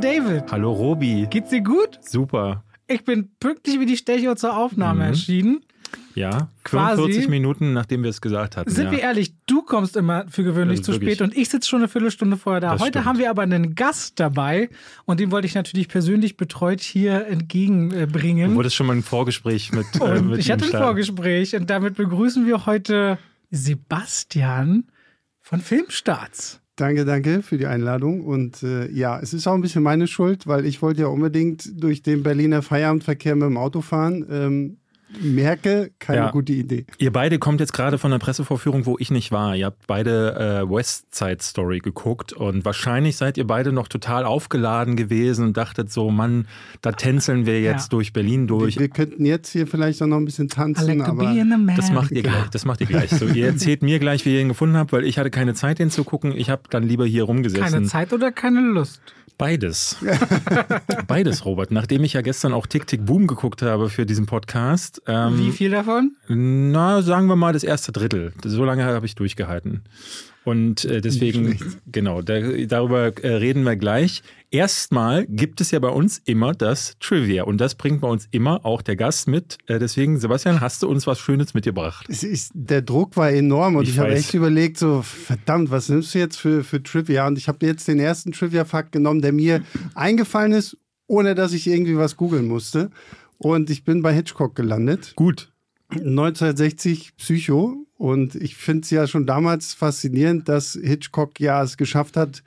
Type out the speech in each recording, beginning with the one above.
David. Hallo Robi. Geht's dir gut? Super. Ich bin pünktlich wie die Stecho zur Aufnahme Mhm. erschienen. Ja, Quasi. 45 Minuten, nachdem wir es gesagt hatten. Sind ja. wir ehrlich, du kommst immer für gewöhnlich Das zu wirklich- spät und ich sitze schon eine Viertelstunde vorher da. Das Heute stimmt. haben wir aber einen Gast dabei und den wollte ich natürlich persönlich betreut hier entgegenbringen. Du wurdest schon mal ein Vorgespräch mit, äh, mit ich hatte ein. Vorgespräch und damit begrüßen wir heute Sebastian von Filmstarts. Danke, danke für die Einladung. Und äh, ja, es ist auch ein bisschen meine Schuld, weil ich wollte ja unbedingt durch den Berliner Feierabendverkehr mit dem Auto fahren. Ähm, merke, keine Ja. gute Idee. Ihr beide kommt jetzt gerade von einer Pressevorführung, wo ich nicht war. Ihr habt beide äh, West Side Story geguckt und wahrscheinlich seid ihr beide noch total aufgeladen gewesen und dachtet so, Mann, da tänzeln wir jetzt Ja. durch Berlin durch. Wir könnten jetzt hier vielleicht auch noch ein bisschen tanzen, like aber. Das macht ihr gleich. Das macht ihr gleich. So, ihr erzählt mir gleich, wie ihr ihn gefunden habt, weil ich hatte keine Zeit, den zu gucken. Ich habe dann lieber hier rumgesessen. Keine Zeit oder keine Lust? Beides. Beides, Robert. Nachdem ich ja gestern auch Tick Tick Boom geguckt habe für diesen Podcast. Ähm, Wie viel davon? Na, sagen wir mal das erste Drittel. So lange habe ich durchgehalten. Und äh, deswegen, genau, da, darüber äh, reden wir gleich. Erstmal gibt es ja bei uns immer das Trivia und das bringt bei uns immer auch der Gast mit. Äh, deswegen, Sebastian, hast du uns was Schönes mitgebracht? ist, der Druck war enorm und Ich ich, habe echt überlegt, so verdammt, was nimmst du jetzt für, für Trivia? Und ich habe jetzt den ersten Trivia-Fakt genommen, der mir eingefallen ist, ohne dass ich irgendwie was googeln musste. Und ich bin bei Hitchcock gelandet. Gut. 1960 Psycho. Und ich finde es ja schon damals faszinierend, dass Hitchcock ja es geschafft hat,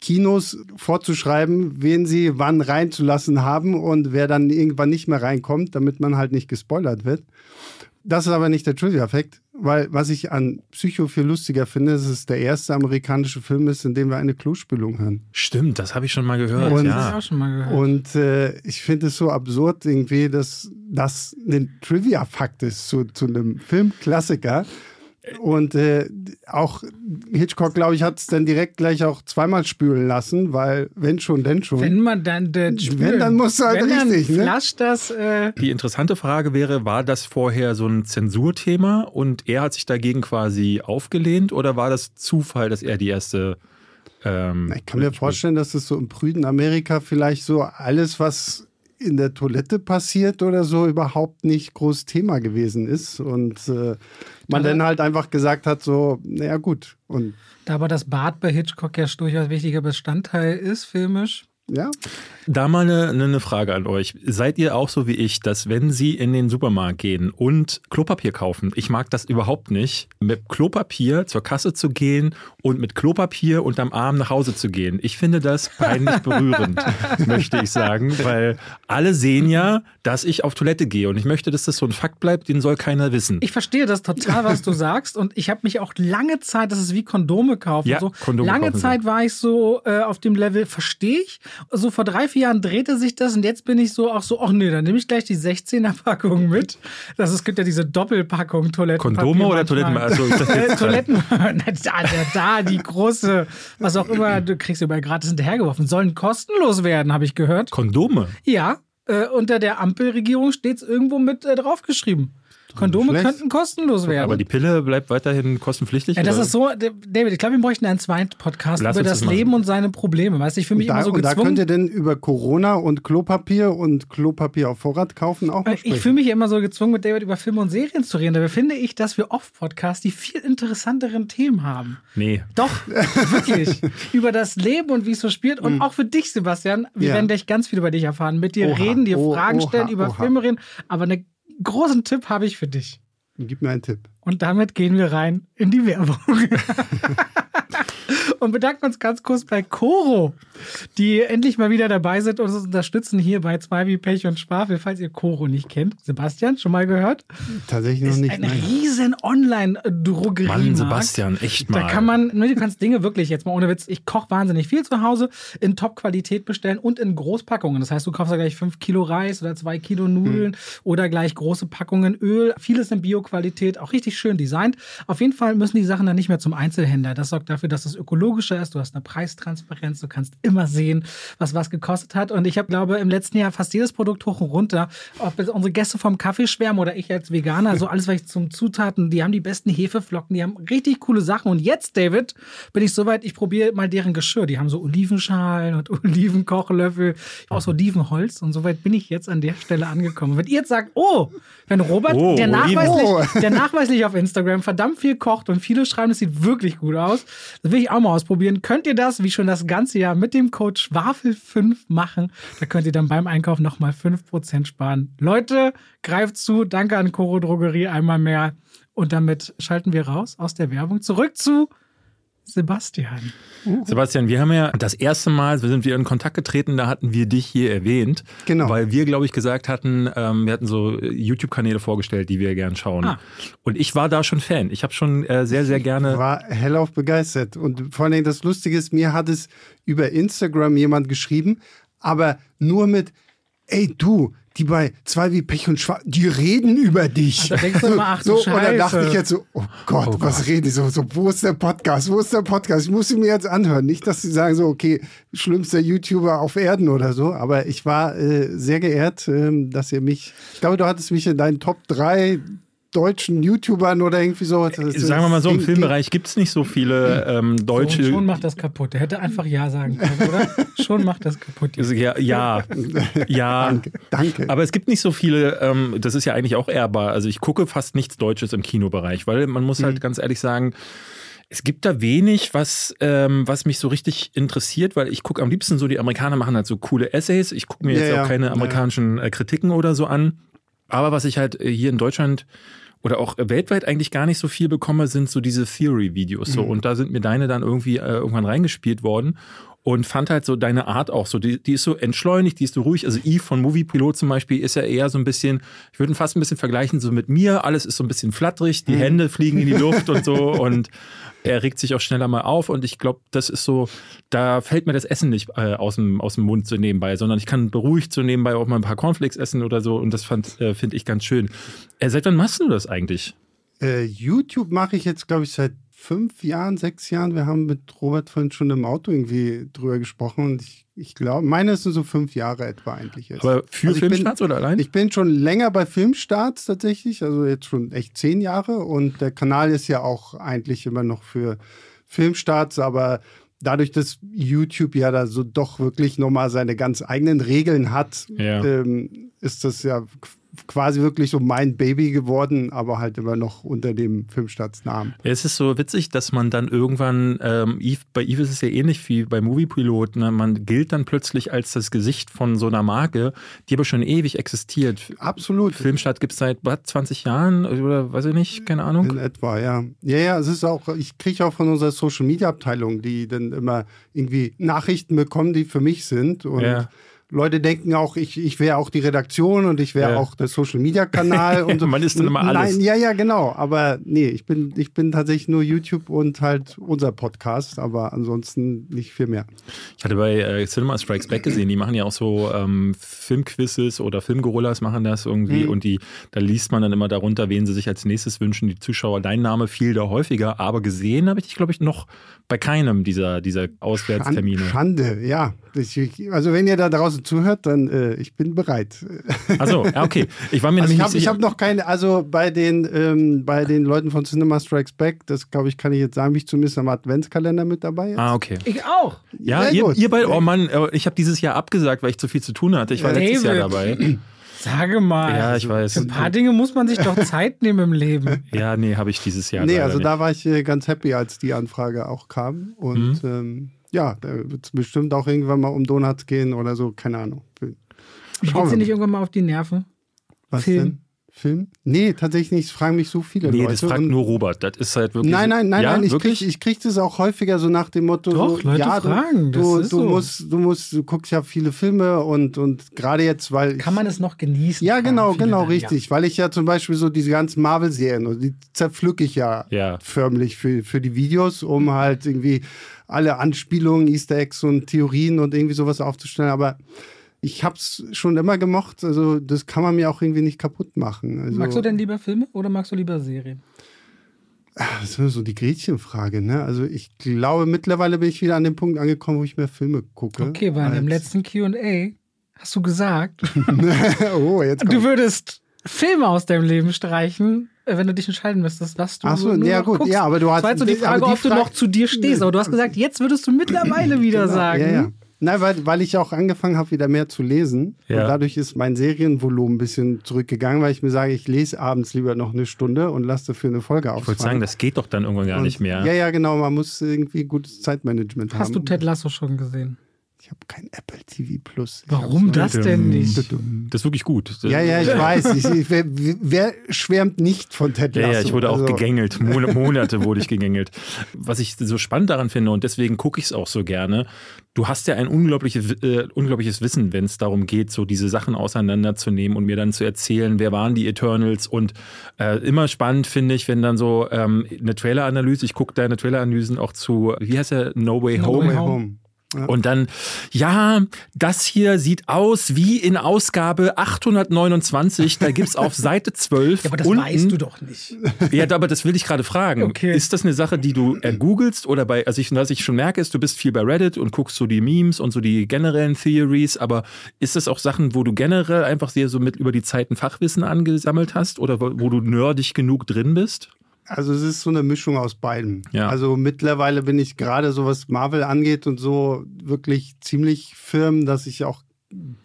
Kinos vorzuschreiben, wen sie wann reinzulassen haben und wer dann irgendwann nicht mehr reinkommt, damit man halt nicht gespoilert wird. Das ist aber nicht der Trivia-Effekt, weil was ich an Psycho viel lustiger finde, ist, dass es der erste amerikanische Film ist, in dem wir eine Klospülung hören. Stimmt, das habe ich schon mal gehört. Und- Das habe ich ja. auch schon mal gehört. Und äh, ich finde es so absurd irgendwie, dass das ein Trivia-Fakt ist zu, zu einem Filmklassiker. Und äh, auch Hitchcock, glaube ich, hat es dann direkt gleich auch zweimal spülen lassen, weil wenn schon, denn schon. Wenn man dann das Wenn, spüren. dann musst du halt Wenn dann richtig, ne? flasht das. Äh, Die interessante Frage wäre, war das vorher so ein Zensurthema und er hat sich dagegen quasi aufgelehnt oder war das Zufall, dass er die erste ähm, ich kann mir vorstellen, dass es so im prüden Amerika vielleicht so alles, was in der Toilette passiert oder so, überhaupt nicht groß Thema gewesen ist. Und äh, man Aber- dann halt einfach gesagt hat, so, naja gut. Und da aber das Bad bei Hitchcock ja durchaus wichtiger Bestandteil ist, filmisch. Ja, Da mal eine, eine Frage an euch. Seid ihr auch so wie ich, dass wenn Sie in den Supermarkt gehen und Klopapier kaufen, ich mag das überhaupt nicht, mit Klopapier zur Kasse zu gehen und mit Klopapier unterm Arm nach Hause zu gehen. Ich finde das peinlich berührend, möchte ich sagen, weil alle sehen ja, dass ich auf Toilette gehe und ich möchte, dass das so ein Fakt bleibt, den soll keiner wissen. Ich verstehe das total, was du sagst. Und ich habe mich auch lange Zeit, das ist wie Kondome kaufen. Ja, so. Kondome lange kaufen, Zeit war ich so äh, auf dem Level, verstehe ich. So vor drei, vier Jahren drehte sich das und jetzt bin ich so auch so, ach nee, dann nehme ich gleich die 16er-Packung mit. Das, es gibt ja diese Doppelpackung Toilettenpapier. Kondome oder manchmal. Toiletten? Also, Toiletten, da, da, da, die große, was auch immer, du kriegst überall gratis hinterhergeworfen, sollen kostenlos werden, habe ich gehört. Kondome. Ja, äh, unter der Ampelregierung steht es irgendwo mit äh, draufgeschrieben. Kondome schlecht. könnten kostenlos werden. Aber die Pille bleibt weiterhin kostenpflichtig? ja, das oder? ist so, David, ich glaube, wir bräuchten einen zweiten Podcast Lass über das das. Leben und seine Probleme. Weißt du, ich fühle mich da, immer so und da gezwungen. könnt ihr denn über Corona und Klopapier und Klopapier auf Vorrat kaufen auch mal ich sprechen. fühle mich immer so gezwungen, mit David über Filme und Serien zu reden. Dabei finde ich, dass wir Off-Podcasts die viel interessanteren Themen haben. Nee. Doch, wirklich. über das Leben und wie es so spielt. Und auch für dich, Sebastian. Wir. Ja. werden gleich ganz viel über dich erfahren. Mit dir Oha, reden, dir oh, Fragen oha, stellen, über oha. Filme reden. Aber einen großen Tipp habe ich für dich. Gib mir einen Tipp. Und damit gehen wir rein in die Werbung. und bedanken uns ganz kurz bei Coro, die endlich mal wieder dabei sind und uns unterstützen hier bei zwei wie Pech und Schwafel, falls ihr Coro nicht kennt. Sebastian, schon mal gehört? Tatsächlich noch Ist nicht. ein nein. riesen Online-Drogerie. Mann, Sebastian, echt mal. Da kann man, ne, du kannst Dinge wirklich, jetzt mal ohne Witz, ich koche wahnsinnig viel zu Hause, in Top-Qualität bestellen und in Großpackungen. Das heißt, du kaufst ja gleich fünf Kilo Reis oder zwei Kilo Nudeln oder gleich große Packungen Öl. Vieles in Bio-Qualität, auch richtig schön designt. Auf jeden Fall müssen die Sachen dann nicht mehr zum Einzelhändler. Das sorgt dafür, dass das ökologischer ist, du hast eine Preistransparenz, du kannst immer sehen, was was gekostet hat. Und ich habe, glaube im letzten Jahr fast jedes Produkt hoch und runter. Ob unsere Gäste vom Kaffee schwärmen oder ich als Veganer, so alles, was ich zum Zutaten, die haben die besten Hefeflocken, die haben richtig coole Sachen. Und jetzt, David, bin ich soweit, ich probiere mal deren Geschirr. Die haben so Olivenschalen und Olivenkochlöffel, auch so Olivenholz. Und soweit bin ich jetzt an der Stelle angekommen. Wenn ihr jetzt sagt, oh, wenn Robert, Oh, der, nachweislich, Oliven. der nachweislich auf Instagram verdammt viel kocht und viele schreiben, es sieht wirklich gut aus, das will ich auch mal ausprobieren. Könnt ihr das, wie schon das ganze Jahr, mit dem Code Schwafel5 machen? Da könnt ihr dann beim Einkauf nochmal 5% sparen. Leute, greift zu. Danke an Coro Drogerie einmal mehr. Und damit schalten wir raus aus der Werbung zurück zu Sebastian. Sebastian, wir haben ja das erste Mal, wir sind wieder in Kontakt getreten, da hatten wir dich hier erwähnt. Genau. Weil wir, glaube ich, gesagt hatten, ähm, wir hatten so YouTube-Kanäle vorgestellt, die wir gern schauen. Ah. Und ich war da schon Fan. Ich habe schon äh, sehr, sehr gerne. war hellauf begeistert. Und vor allen Dingen das Lustige ist, mir hat es über Instagram jemand geschrieben, aber nur mit, ey du, die bei zwei wie Pech und Schwarz, die reden über dich. Da denkst du immer, ach du so, und dann dachte ich jetzt so, oh Gott, was reden die so, so, wo ist der Podcast, wo ist der Podcast? Ich muss ihn mir jetzt anhören. Nicht, dass sie sagen so, okay, schlimmster YouTuber auf Erden oder so, aber ich war äh, sehr geehrt, ähm, dass ihr mich, ich glaube, du hattest mich in deinen Top 3 deutschen YouTubern oder irgendwie so. Das, Sagen wir mal so, im Filmbereich gibt es nicht so viele ähm, So, deutsche. und schon macht das kaputt. Der hätte einfach Ja sagen können, oder? schon macht das kaputt. ja, ja, ja. Danke, danke. Aber es gibt nicht so viele, ähm, das ist ja eigentlich auch ehrbar. Also ich gucke fast nichts Deutsches im Kinobereich, weil man muss Mhm. halt ganz ehrlich sagen, es gibt da wenig, was, ähm, was mich so richtig interessiert, weil ich gucke am liebsten so, die Amerikaner machen halt so coole Essays. Ich gucke mir Ja, jetzt ja. auch keine Ja, ja. amerikanischen äh, Kritiken oder so an. Aber was ich halt äh, hier in Deutschland oder auch weltweit eigentlich gar nicht so viel bekomme, sind so diese Theory-Videos. So. Mhm. Und da sind mir deine dann irgendwie äh, irgendwann reingespielt worden und fand halt so deine Art auch so. Die, die ist so entschleunigt, die ist so ruhig. Also Eve von Movie Pilot zum Beispiel ist ja eher so ein bisschen, ich würde ihn fast ein bisschen vergleichen so mit mir. Alles ist so ein bisschen flatterig, die Hände fliegen in die Luft und so und er regt sich auch schneller mal auf und ich glaube, das ist so, da fällt mir das Essen nicht äh, aus, dem, aus dem Mund so nebenbei, sondern ich kann beruhigt so nebenbei auch mal ein paar Cornflakes essen oder so und das fand, äh, finde ich ganz schön. Äh, seit wann machst du das eigentlich? Äh, YouTube mache ich jetzt, glaube ich, seit fünf Jahren, sechs Jahren. Wir haben mit Robert vorhin schon im Auto irgendwie drüber gesprochen. Und ich, ich glaube, meine sind so fünf Jahre etwa eigentlich jetzt. Aber für Also ich bin- Filmstarts oder allein? Ich bin schon länger bei Filmstarts tatsächlich, also jetzt schon echt zehn Jahre. Und der Kanal ist ja auch eigentlich immer noch für Filmstarts, aber dadurch, dass YouTube ja da so doch wirklich nochmal seine ganz eigenen Regeln hat, Ja. ähm, ist das ja quasi wirklich so mein Baby geworden, aber halt immer noch unter dem Filmstarts-Namen. Ja, Es ist so witzig, dass man dann irgendwann, ähm, Eve, bei Eve ist es ja ähnlich wie bei Movie Pilot, ne? man gilt dann plötzlich als das Gesicht von so einer Marke, die aber schon ewig existiert. Absolut. Filmstart gibt es seit was, 20 Jahren oder weiß ich nicht, keine Ahnung. In etwa, ja. Ja, ja, es ist auch, ich kriege auch von unserer Social Media Abteilung, die dann immer irgendwie Nachrichten bekommen, die für mich sind. Und Ja. Leute denken auch, ich, ich wäre auch die Redaktion und ich wäre Ja. auch der Social Media Kanal. und so. Man ist dann immer alles. Nein, ja, ja, genau. Aber nee, ich bin, ich bin tatsächlich nur YouTube und halt unser Podcast, aber ansonsten nicht viel mehr. Ich hatte bei äh, Cinema Strikes Back gesehen, die machen ja auch so ähm, Filmquizzes oder Filmgorillas machen das irgendwie Mhm. und die, da liest man dann immer darunter, wen sie sich als nächstes wünschen, die Zuschauer. Dein Name fiel da häufiger, aber gesehen habe ich dich, glaube ich, noch bei keinem dieser, dieser Auswärtstermine. Schande, ja. Ich, ich- also wenn ihr da draußen zuhört, dann äh, ich bin bereit. Achso, ja, okay. Ich war mir Also ich habe nicht sicher. hab noch keine, also bei den, ähm, bei den Leuten von Cinema Strikes Back, das glaube ich, kann ich jetzt sagen, bin ich zumindest am Adventskalender mit dabei. Jetzt. ah, okay. Ich auch. Ja, ihr, ihr beide, oh Mann, äh, ich habe dieses Jahr abgesagt, weil ich zu viel zu tun hatte. Ich war letztes Jahr David. dabei. Sage mal. Ja, ich weiß. Für ein paar Dinge muss man sich doch Zeit nehmen im Leben. Ja, nee, habe ich dieses Jahr nee, also nicht. da war ich äh, ganz happy, als die Anfrage auch kam. Und Mhm. ähm, ja, da wird es bestimmt auch irgendwann mal um Donuts gehen oder so, keine Ahnung. Geht Schauen sie nicht irgendwann mal auf die Nerven? Was Film? denn? Film? Nee, tatsächlich nicht. Es fragen mich so viele Nee, Leute. das fragt Und- nur Robert. Das ist halt wirklich. Nein, nein, nein, ja, nein, ich kriege ich krieg das auch häufiger so nach dem Motto, Doch, so, Leute ja, fragen, du, das du, ist du so. musst, du musst, du guckst ja viele Filme und, und gerade jetzt, weil ich, Kann man es noch genießen? Ja, genau, genau, dann, richtig. Weil ich ja zum Beispiel so diese ganzen Marvel-Serien, und die zerpflücke ich ja, Ja. förmlich für, für die Videos, um halt irgendwie alle Anspielungen, Easter Eggs und Theorien und irgendwie sowas aufzustellen. Aber ich hab's schon immer gemocht. Also das kann man mir auch irgendwie nicht kaputt machen. Also. Magst du denn lieber Filme oder magst du lieber Serien? Ah, Das ist so die Gretchenfrage, ne? Also ich glaube, mittlerweile bin ich wieder an dem Punkt angekommen, wo ich mehr Filme gucke. Okay, weil im letzten QA hast du gesagt, oh, jetzt du würdest Filme aus deinem Leben streichen, äh, wenn du dich entscheiden müsstest, was du Ach so, nur ja gut, guckst. ja, aber du hast- Das war jetzt so die Frage, die ob du Frage- noch zu dir stehst. Aber du hast gesagt, jetzt würdest du mittlerweile wieder Genau, sagen. Ja, ja. Nein, weil, weil ich auch angefangen habe, wieder mehr zu lesen. Ja. Und dadurch ist mein Serienvolumen ein bisschen zurückgegangen, weil ich mir sage, ich lese abends lieber noch eine Stunde und lasse dafür eine Folge Ich ausfallen. wollte sagen, das geht doch dann irgendwann gar Und- nicht mehr. Ja, ja, genau. Man muss irgendwie gutes Zeitmanagement haben. Hast du Ted Lasso schon gesehen? Ich habe kein Apple TV Plus. Ich Warum das denn nicht? Das ist wirklich gut. Ja, ja, ich weiß. Ich, ich, wer, wer schwärmt nicht von Ted Ja, Lasso? ja, ich wurde auch Also, gegängelt. Mon Monate wurde ich gegängelt. Was ich so spannend daran finde und deswegen gucke ich es auch so gerne. Du hast ja ein unglaubliches, äh, unglaubliches Wissen, wenn es darum geht, so diese Sachen auseinanderzunehmen und mir dann zu erzählen, wer waren die Eternals. Und äh, immer spannend finde ich, wenn dann so ähm, eine Trailer-Analyse, ich gucke deine Trailer-Analysen auch zu, wie heißt der, No Way No Home. Way Home. Ja. Und dann, ja, das hier sieht aus wie in Ausgabe 829. Da gibt's auf Seite 12. Ja, aber das unten, weißt du doch nicht. Ja, aber das will ich gerade fragen. Okay. Ist das eine Sache, die du ergoogelst oder bei, also ich, was ich schon merke, ist, du bist viel bei Reddit und guckst so die Memes und so die generellen Theories, aber ist das auch Sachen, wo du generell einfach sehr so mit über die Zeit ein Fachwissen angesammelt hast oder wo, wo du nerdig genug drin bist? Also es ist so eine Mischung aus beidem. Ja. Also mittlerweile bin ich gerade so, was Marvel angeht und so, wirklich ziemlich firm, dass ich auch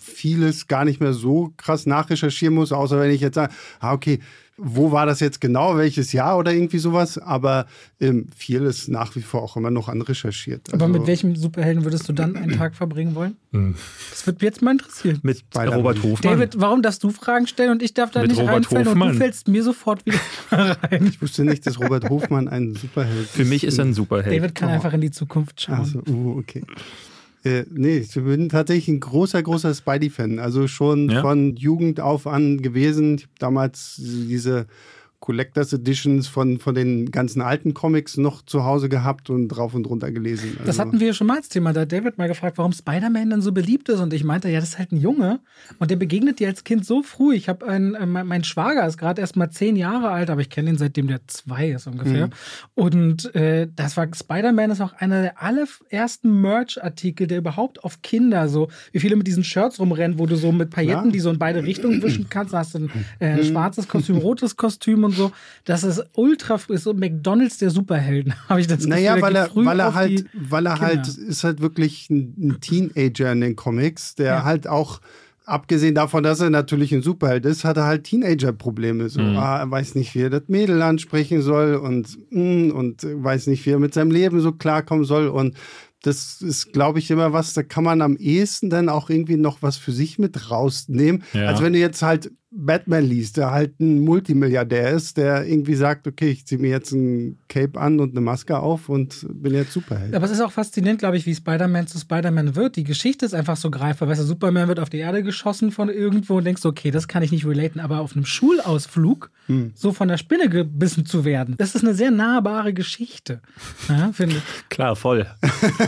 vieles gar nicht mehr so krass nachrecherchieren muss, außer wenn ich jetzt sage, ah, okay, wo war das jetzt genau, welches Jahr oder irgendwie sowas, aber ähm, viel ist nach wie vor auch immer noch anrecherchiert. Aber Also- mit welchem Superhelden würdest du dann einen Tag verbringen wollen? Hm. Das wird mich jetzt mal interessieren. Mit Spider-Man. Robert Hofmann. David, warum darfst du Fragen stellen und ich darf da Mit nicht Robert reinfallen und Hofmann. du fällst mir sofort wieder rein. Ich wusste nicht, dass Robert Hofmann ein Superheld Für mich ist er ein Superheld. David kann Oh. einfach in die Zukunft schauen. Also, uh, okay. Äh, nee, ich bin tatsächlich ein großer, großer Spidey-Fan. Also schon Ja? von Jugend auf an gewesen. Ich habe damals diese Collectors Editions von, von den ganzen alten Comics noch zu Hause gehabt und drauf und runter gelesen. Das Also- hatten wir schon mal als Thema. Da hat David mal gefragt, warum Spider-Man denn so beliebt ist. Und ich meinte, ja, das ist halt ein Junge. Und der begegnet dir als Kind so früh. Ich habe einen, äh, mein, Schwager ist gerade erst mal zehn Jahre alt, aber ich kenne ihn seitdem der zwei ist ungefähr. Und äh, das war Spider-Man ist auch einer der allerersten Merch-Artikel, der überhaupt auf Kinder so, wie viele mit diesen Shirts rumrennen, wo du so mit Pailletten, Ja. die so in beide Richtungen wischen kannst. Da hast du ein äh, schwarzes Kostüm, rotes Kostüm und so. Das ist ultra früh, ist so McDonalds der Superhelden, habe ich das Gefühl. Naja, weil er, früh weil er halt, weil er Kinder. halt, ist halt wirklich ein, Teenager in den Comics, der Ja. halt auch, abgesehen davon, dass er natürlich ein Superheld ist, hat er halt Teenager-Probleme. So, ah, er weiß nicht, wie er das Mädel ansprechen soll und, mm, und weiß nicht, wie er mit seinem Leben so klarkommen soll und das ist, glaube ich, immer was, da kann man am ehesten dann auch irgendwie noch was für sich mit rausnehmen. Ja. Als wenn du jetzt halt Batman liest, der halt ein Multimilliardär ist, der irgendwie sagt, okay, ich ziehe mir jetzt ein Cape an und eine Maske auf und bin jetzt Superheld. Aber es ist auch faszinierend, glaube ich, wie Spider-Man zu Spider-Man wird. Die Geschichte ist einfach so greifbar. Weißt du, Superman wird auf die Erde geschossen von irgendwo und denkst, okay, das kann ich nicht relaten. Aber auf einem Schulausflug so von der Spinne gebissen zu werden, das ist eine sehr nahbare Geschichte. Ja, finde ich. Klar, voll.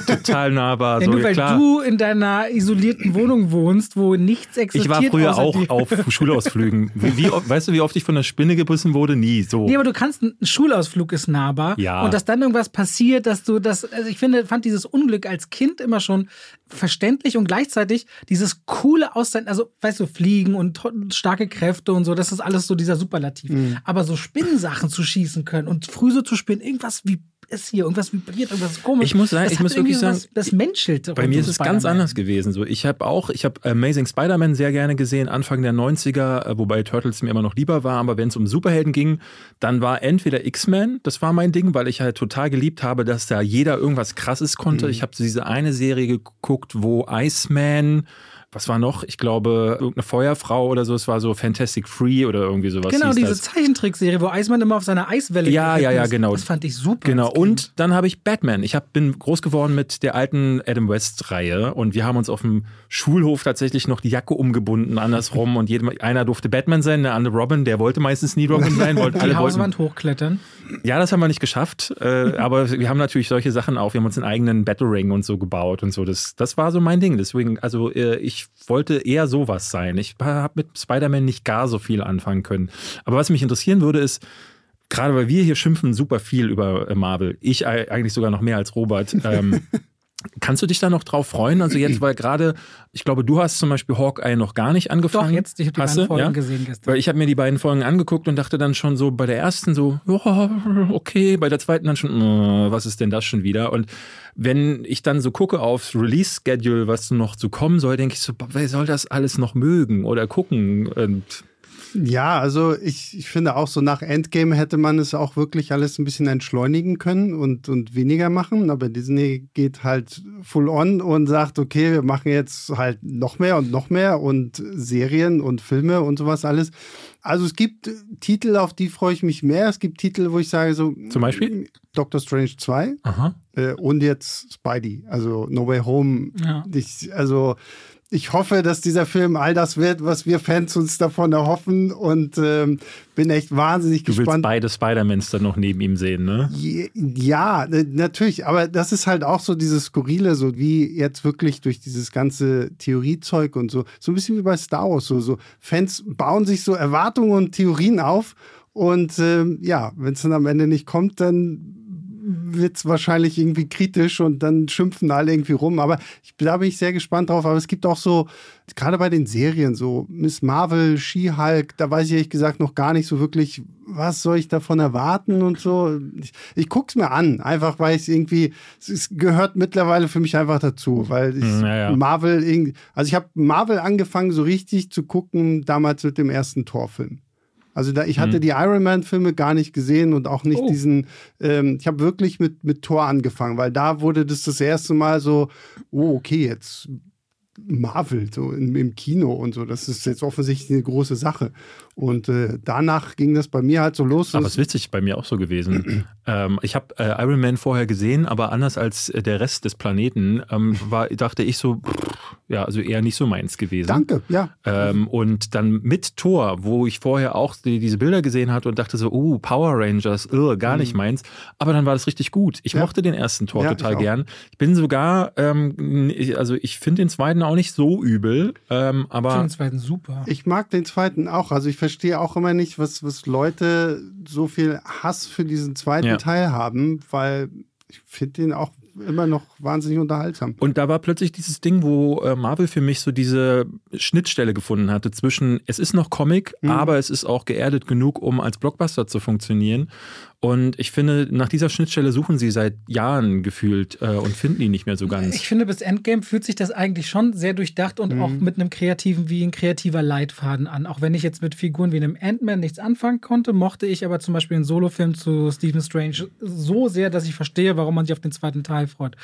Total nahbar. So, nur weil klar. du in deiner isolierten Wohnung wohnst, wo nichts existiert. Ich war früher außer auch auf Schulausflügen. Wie, wie, weißt du, wie oft ich von der Spinne gebissen wurde? Nie. So. Nee, aber du kannst, ein Schulausflug ist nahbar. Ja. Und dass dann irgendwas passiert, dass du das, also ich finde, fand dieses Unglück als Kind immer schon verständlich und gleichzeitig dieses coole Aussehen, also, weißt du, Fliegen und starke Kräfte und so, das ist alles so dieser Superlativ. Mhm. Aber so Spinnensachen zu schießen können und früh so zu spinnen, irgendwas wie ist hier, irgendwas vibriert, irgendwas ist komisch. Ich muss sagen- das ich muss wirklich sagen, das menschelt. Bei mir ist es ganz anders gewesen. So, ich habe auch, ich habe Amazing Spider-Man sehr gerne gesehen, Anfang der 90er, äh, wobei Turtles mir immer noch lieber war. Aber wenn es um Superhelden ging, dann war entweder X-Men, das war mein Ding, weil ich halt total geliebt habe, dass da jeder irgendwas Krasses konnte. Ich habe diese eine Serie geguckt, wo Iceman was war noch? Ich glaube, irgendeine Feuerfrau oder so. Es war so Fantastic Free oder irgendwie sowas. Genau, diese. Zeichentrickserie, wo Eismann immer auf seiner Eiswelle Ja, ja, ja, ist. genau. Das fand ich super. Genau, und dann habe ich Batman. Ich hab, bin groß geworden mit der alten Adam West-Reihe und wir haben uns auf dem Schulhof tatsächlich noch die Jacke umgebunden, andersrum. Und jedem, einer durfte Batman sein, der andere Robin, der wollte meistens nie Robin sein. Wollte, die alle wollten, Hauswand hochklettern. ja, das haben wir nicht geschafft, äh, aber wir haben natürlich solche Sachen auch. Wir haben uns einen eigenen Battle Ring und so gebaut und so. Das, das war so mein Ding. Deswegen, also äh, ich wollte eher sowas sein. Ich habe mit Spider-Man nicht gar so viel anfangen können. Aber was mich interessieren würde, ist, gerade weil wir hier schimpfen super viel über äh, Marvel. Ich eigentlich sogar noch mehr als Robert. Ähm, Kannst du dich da noch drauf freuen? Also jetzt, weil gerade, ich glaube, du hast zum Beispiel Hawkeye noch gar nicht angefangen. Doch, jetzt, ich habe die beiden Folgen ja? gesehen gestern. Weil ich habe mir die beiden Folgen angeguckt und dachte dann schon so bei der ersten so, oh, okay, bei der zweiten dann schon, oh, was ist denn das schon wieder? Und wenn ich dann so gucke aufs Release-Schedule, was noch zu kommen soll, denke ich so, wer soll das alles noch mögen oder gucken? Und ja, also ich, ich finde auch so nach Endgame hätte man es auch wirklich alles ein bisschen entschleunigen können und, und weniger machen. Aber Disney geht halt full on und sagt, okay, wir machen jetzt halt noch mehr und noch mehr und Serien und Filme und sowas alles. Also es gibt Titel, auf die freue ich mich mehr. Es gibt Titel, wo ich sage so. Zum Beispiel? Doctor Strange 2 äh, und jetzt Spidey, also No Way Home. Ja. Ich, also ich hoffe, dass dieser Film all das wird, was wir Fans uns davon erhoffen. Und ähm, bin echt wahnsinnig du gespannt. Du willst beide Spider-Mans dann noch neben ihm sehen, ne? Ja, natürlich, aber das ist halt auch so dieses Skurrile, so wie jetzt wirklich durch dieses ganze Theoriezeug und so, so ein bisschen wie bei Star Wars, so, so. Fans bauen sich so Erwartungen und Theorien auf. Und ähm, ja, wenn es dann am Ende nicht kommt, dann wird es wahrscheinlich irgendwie kritisch und dann schimpfen alle irgendwie rum. Aber ich, da bin ich sehr gespannt drauf. Aber es gibt auch so, gerade bei den Serien, so Miss Marvel, She-Hulk, da weiß ich ehrlich gesagt noch gar nicht so wirklich, was soll ich davon erwarten und so. Ich, ich gucke es mir an, einfach weil es irgendwie, es gehört mittlerweile für mich einfach dazu, weil ich ja, ja. Marvel irgendwie, also ich habe Marvel angefangen so richtig zu gucken, damals mit dem ersten Torfilm. Also da, ich hatte mhm. die Iron Man-Filme gar nicht gesehen und auch nicht oh. diesen, ähm, ich habe wirklich mit, mit Thor angefangen, weil da wurde das das erste Mal so, oh, okay, jetzt Marvel, so im, im Kino und so. Das ist jetzt offensichtlich eine große Sache. Und äh, danach ging das bei mir halt so los. Aber es ist witzig, bei mir auch so gewesen. ähm, ich habe äh, Iron Man vorher gesehen, aber anders als äh, der Rest des Planeten ähm, war, dachte ich so, pff, ja, also eher nicht so meins gewesen. Danke, ja. Ähm, und dann mit Thor, wo ich vorher auch die, diese Bilder gesehen hatte und dachte so, uh, Power Rangers, uh, gar mhm. nicht meins. Aber dann war das richtig gut. Ich ja. mochte den ersten Thor ja, total ich gern. Ich bin sogar, ähm, also ich finde den zweiten auch nicht so übel, ähm, aber. Ich finde den zweiten super. Ich mag den zweiten auch. Also ich verstehe auch immer nicht, was, was Leute so viel Hass für diesen zweiten ja. Teil haben, weil ich finde den auch immer noch wahnsinnig unterhaltsam. Und da war plötzlich dieses Ding, wo äh, Marvel für mich so diese Schnittstelle gefunden hatte zwischen, es ist noch Comic, mhm. aber es ist auch geerdet genug, um als Blockbuster zu funktionieren. Und ich finde, nach dieser Schnittstelle suchen sie seit Jahren gefühlt äh, und finden die nicht mehr so ganz. Ich finde, bis Endgame fühlt sich das eigentlich schon sehr durchdacht und mhm. auch mit einem kreativen, wie ein kreativer Leitfaden an. Auch wenn ich jetzt mit Figuren wie einem Ant-Man nichts anfangen konnte, mochte ich aber zum Beispiel einen Solofilm zu Stephen Strange so sehr, dass ich verstehe, warum man sich auf den zweiten Teil freut.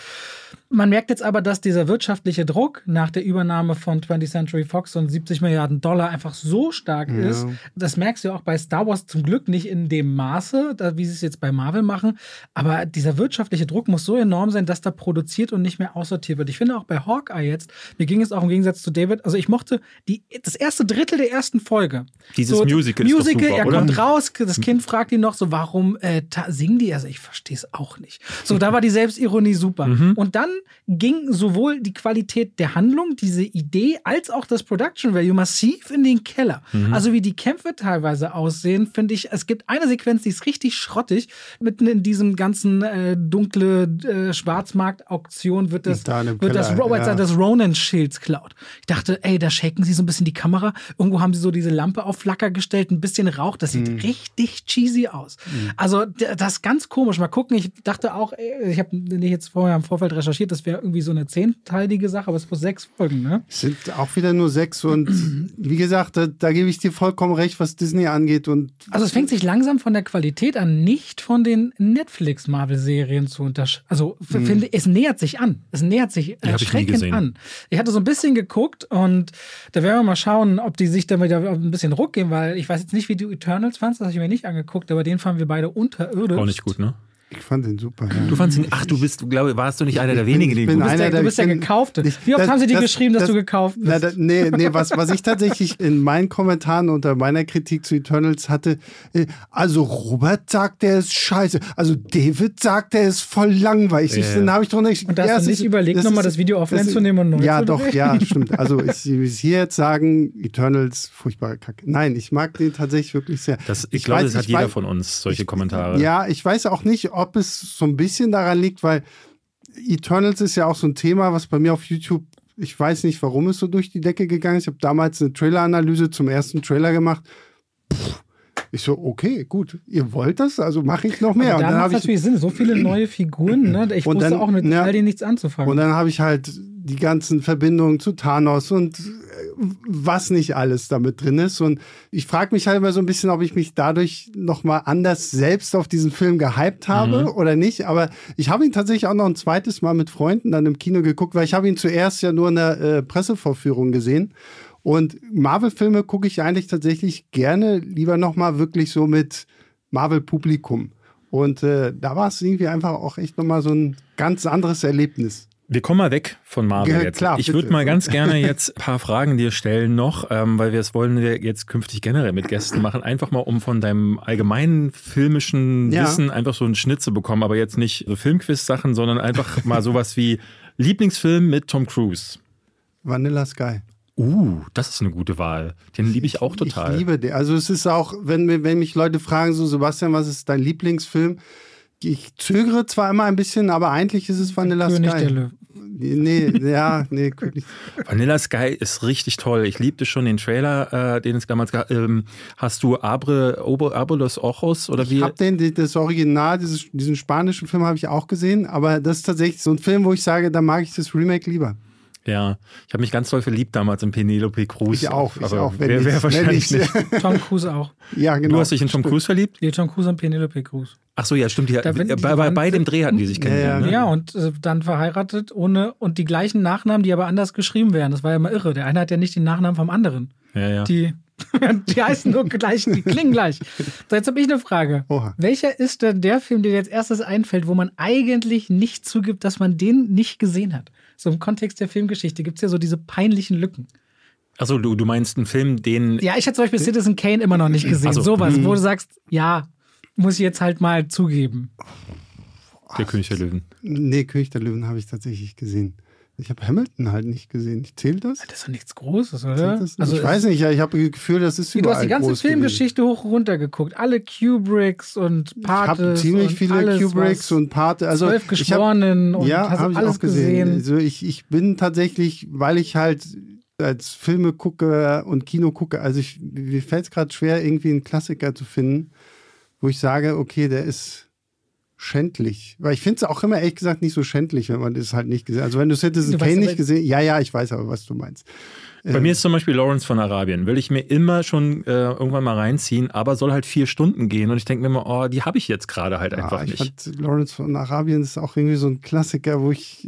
Man merkt jetzt aber, dass dieser wirtschaftliche Druck nach der Übernahme von 20th Century Fox und 70 Milliarden Dollar einfach so stark ja. ist. Das merkst du auch bei Star Wars zum Glück nicht in dem Maße, wie sie es jetzt bei Marvel machen. Aber dieser wirtschaftliche Druck muss so enorm sein, dass da produziert und nicht mehr aussortiert wird. Ich finde auch bei Hawkeye jetzt, mir ging es auch im Gegensatz zu David, also ich mochte die, das erste Drittel der ersten Folge. Dieses so, Musical. Musical, super, er oder? kommt raus, das Kind fragt ihn noch so, warum äh, singen die? Also ich verstehe es auch nicht. So, da war die Selbstironie super. Mhm. Und dann ging sowohl die Qualität der Handlung, diese Idee, als auch das Production Value massiv in den Keller. Mhm. Also wie die Kämpfe teilweise aussehen, finde ich, es gibt eine Sequenz, die ist richtig schrottig. Mitten in diesem ganzen äh, dunkle äh, Schwarzmarkt-Auktion wird das, da wird das, Robert ja. das Ronan-Schilds klaut. Ich dachte, ey, da shaken sie so ein bisschen die Kamera. Irgendwo haben sie so diese Lampe auf Flacker gestellt, ein bisschen Rauch. Das sieht mhm. richtig cheesy aus. Mhm. Also das ist ganz komisch. Mal gucken. Ich dachte auch, ey, ich habe nicht jetzt vorher im Vorfeld recherchiert, das wäre irgendwie so eine zehnteilige Sache, aber es muss sechs Folgen, ne? Es sind auch wieder nur sechs und wie gesagt, da, da, gebe ich dir vollkommen recht, was Disney angeht. Und also es fängt sich langsam von der Qualität an, nicht von den Netflix-Marvel-Serien zu unterscheiden. Also hm. finde es nähert sich an. Es nähert sich erschreckend ich an. Ich hatte so ein bisschen geguckt und da werden wir mal schauen, ob die sich dann wieder ein bisschen Ruck geben, weil ich weiß jetzt nicht, wie du Eternals fandst, das habe ich mir nicht angeguckt, aber den fanden wir beide unterirdisch. Auch nicht gut, ne? Ich fand den super. Ja. Du fandst ihn, ach, du bist, du glaube, warst du nicht einer der wenigen, die bin Du bist, einer der, der- du bist der ich bin- Gekaufte. ich- Wie oft das- haben sie dir das- geschrieben, dass das- du gekauft bist? Na, da, nee, nee, was, was ich tatsächlich in meinen Kommentaren unter meiner Kritik zu Eternals hatte, äh, also Robert sagt, der ist scheiße. Also David sagt, der ist voll langweilig. Ich, Ja. dann habe ich drunter. Ich, Und da hast ja, nicht ist- überlegt, das nochmal das Video offline zu nehmen und neu Ja, zu doch, drehen? ja, stimmt. Also ich, ich hier jetzt sagen, Eternals, furchtbare Kacke. Nein, ich mag den tatsächlich wirklich sehr. Das, ich, glaube, weiß- das hat ich jeder weiß- von uns, solche Kommentare. ja, ich weiß auch nicht, ob es so ein bisschen daran liegt, weil Eternals ist ja auch so ein Thema, was bei mir auf YouTube, ich weiß nicht, warum es so durch die Decke gegangen ist. Ich habe damals eine Trailer-Analyse zum ersten Trailer gemacht. Pff, ich so, okay, gut, ihr wollt das, also mache ich noch mehr. Aber Und da dann macht habe ich, natürlich Sinn, so viele neue Figuren. Ne? Ich wusste dann- auch mit ja. all denen nichts anzufangen. und dann habe ich halt die ganzen Verbindungen zu Thanos und äh, was nicht alles damit drin ist. Und ich frage mich halt immer so ein bisschen, ob ich mich dadurch nochmal anders selbst auf diesen Film gehypt habe oder nicht. Aber ich habe ihn tatsächlich auch noch ein zweites Mal mit Freunden dann im Kino geguckt, weil ich habe ihn zuerst ja nur in der äh, Pressevorführung gesehen. Und Marvel-Filme gucke ich eigentlich tatsächlich gerne lieber nochmal wirklich so mit Marvel-Publikum. Und äh, da war es irgendwie einfach auch echt nochmal so ein ganz anderes Erlebnis. Wir kommen mal weg von Marvel Ja, jetzt. klar, ich würde mal ganz gerne jetzt ein paar Fragen dir stellen noch, ähm, weil wir es wollen wir jetzt künftig generell mit Gästen machen. Einfach mal, um von deinem allgemeinen filmischen Ja. Wissen einfach so einen Schnitt zu bekommen, aber jetzt nicht so Filmquiz-Sachen, sondern einfach mal sowas wie Lieblingsfilm mit Tom Cruise. Vanilla Sky. Uh, das ist eine gute Wahl. Den liebe ich auch total. Ich liebe den. Also es ist auch, wenn, wenn mich Leute fragen, so Sebastian, was ist dein Lieblingsfilm? Ich zögere zwar immer ein bisschen, aber eigentlich ist es Vanilla König Sky. der Löwen. Nee, ja, nee, König. Vanilla Sky ist richtig toll. Ich liebte schon den Trailer, äh, den es damals gab. Ähm, hast du Abre, Ober, Abre los Ojos oder wie? Ich habe den, das Original, dieses, diesen spanischen Film habe ich auch gesehen, aber das ist tatsächlich so ein Film, wo ich sage, da mag ich das Remake lieber. Ja, ich habe mich ganz toll verliebt damals in Penelope Cruz. Ich auch, ich aber auch. Wenn wer, ich- wer wenn wahrscheinlich ich- nicht. Tom Cruise auch. Ja, genau. Du hast dich in Tom Cruise verliebt? Die Tom Cruise und Penelope Cruz. Ach so, ja, stimmt. Die, Da bei, die bei, waren- bei dem Dreh hatten die sich Ja, ja. kennengelernt. ne? Ja, und äh, dann verheiratet ohne und die gleichen Nachnamen, die aber anders geschrieben werden. Das war ja immer irre. Der eine hat ja nicht den Nachnamen vom anderen. ja, ja. Die, die heißen nur gleich, die klingen gleich. So, jetzt habe ich eine Frage. Oha. Welcher ist denn der Film, der dir als erstes einfällt, wo man eigentlich nicht zugibt, dass man den nicht gesehen hat? So im Kontext der Filmgeschichte gibt es ja so diese peinlichen Lücken. Achso, du, du meinst einen Film, den. Ja, ich habe zum Beispiel Citizen Kane immer noch nicht gesehen. Ach so. Sowas, wo du sagst, ja, muss ich jetzt halt mal zugeben. Der König der Löwen. Nee, König der Löwen habe ich tatsächlich gesehen. Ich habe Hamilton halt nicht gesehen. Zählt das? Das ist doch nichts Großes, oder? Nicht? ich weiß nicht, ich habe das Gefühl, das ist Du überall hast die ganze Filmgeschichte hoch und runter geguckt. Alle Kubricks und gewesen. Ich habe ziemlich viele alles, Kubricks und Pate. Also zwölf ich hab, Geschworenen und ja, habe ich alles auch gesehen. gesehen. Also ich, ich bin tatsächlich, weil ich halt als Filme gucke und Kino gucke, also ich, mir fällt es gerade schwer, irgendwie einen Klassiker zu finden, wo ich sage, okay, der ist schändlich. Weil ich finde es auch immer ehrlich gesagt nicht so schändlich, wenn man das halt nicht gesehen hat. Also wenn du Citizen Du weißt Kane nicht gesehen ja, ja, ich weiß aber, was du meinst. Bei mir ist zum Beispiel Lawrence von Arabien. Will ich mir immer schon äh, irgendwann mal reinziehen, aber soll halt vier Stunden gehen. Und ich denke mir immer, oh, die habe ich jetzt gerade halt einfach Ah, ich nicht. fand Lawrence von Arabien ist auch irgendwie so ein Klassiker, wo ich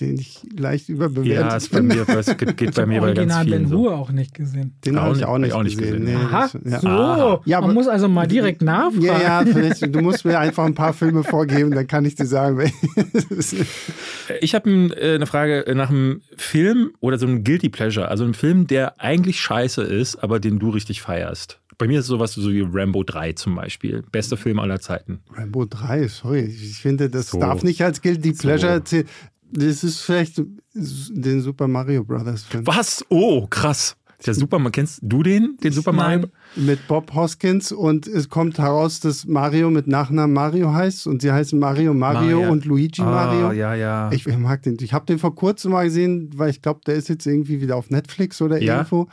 den ich leicht überbewertet Ja, ist bei mir, es geht, geht bei mir bei ganz vielen Ben so. Hur auch nicht gesehen. Den Auch habe ich nicht- auch nicht, auch nicht gesehen. gesehen. Nee, Aha, das- ja. so. Ja, Man aber- muss also mal direkt nachfragen. Ja, ja, vielleicht, du musst mir einfach ein paar Filme vorgeben, dann kann ich dir sagen. welche- Ich habe äh, eine Frage nach einem Film oder so einem Guilty Pleasure, also einem Film, der eigentlich scheiße ist, aber den du richtig feierst. Bei mir ist es sowas so wie Rambo 3 zum Beispiel. Bester Film aller Zeiten. Rambo 3, sorry. Ich finde, das So. darf nicht als Guilty So. Pleasure zählen. Das ist vielleicht den Super Mario Brothers Film. Was? Oh, krass. Der Superman, kennst du den? Den Super Mario? Nein. Mit Bob Hoskins und es kommt heraus, dass Mario mit Nachnamen Mario heißt und sie heißen Mario Mario Mario. und Luigi Mario. Ah, ja, ja. Ich mag den. Ich habe den vor kurzem mal gesehen, weil ich glaube, der ist jetzt irgendwie wieder auf Netflix oder Ja. irgendwo.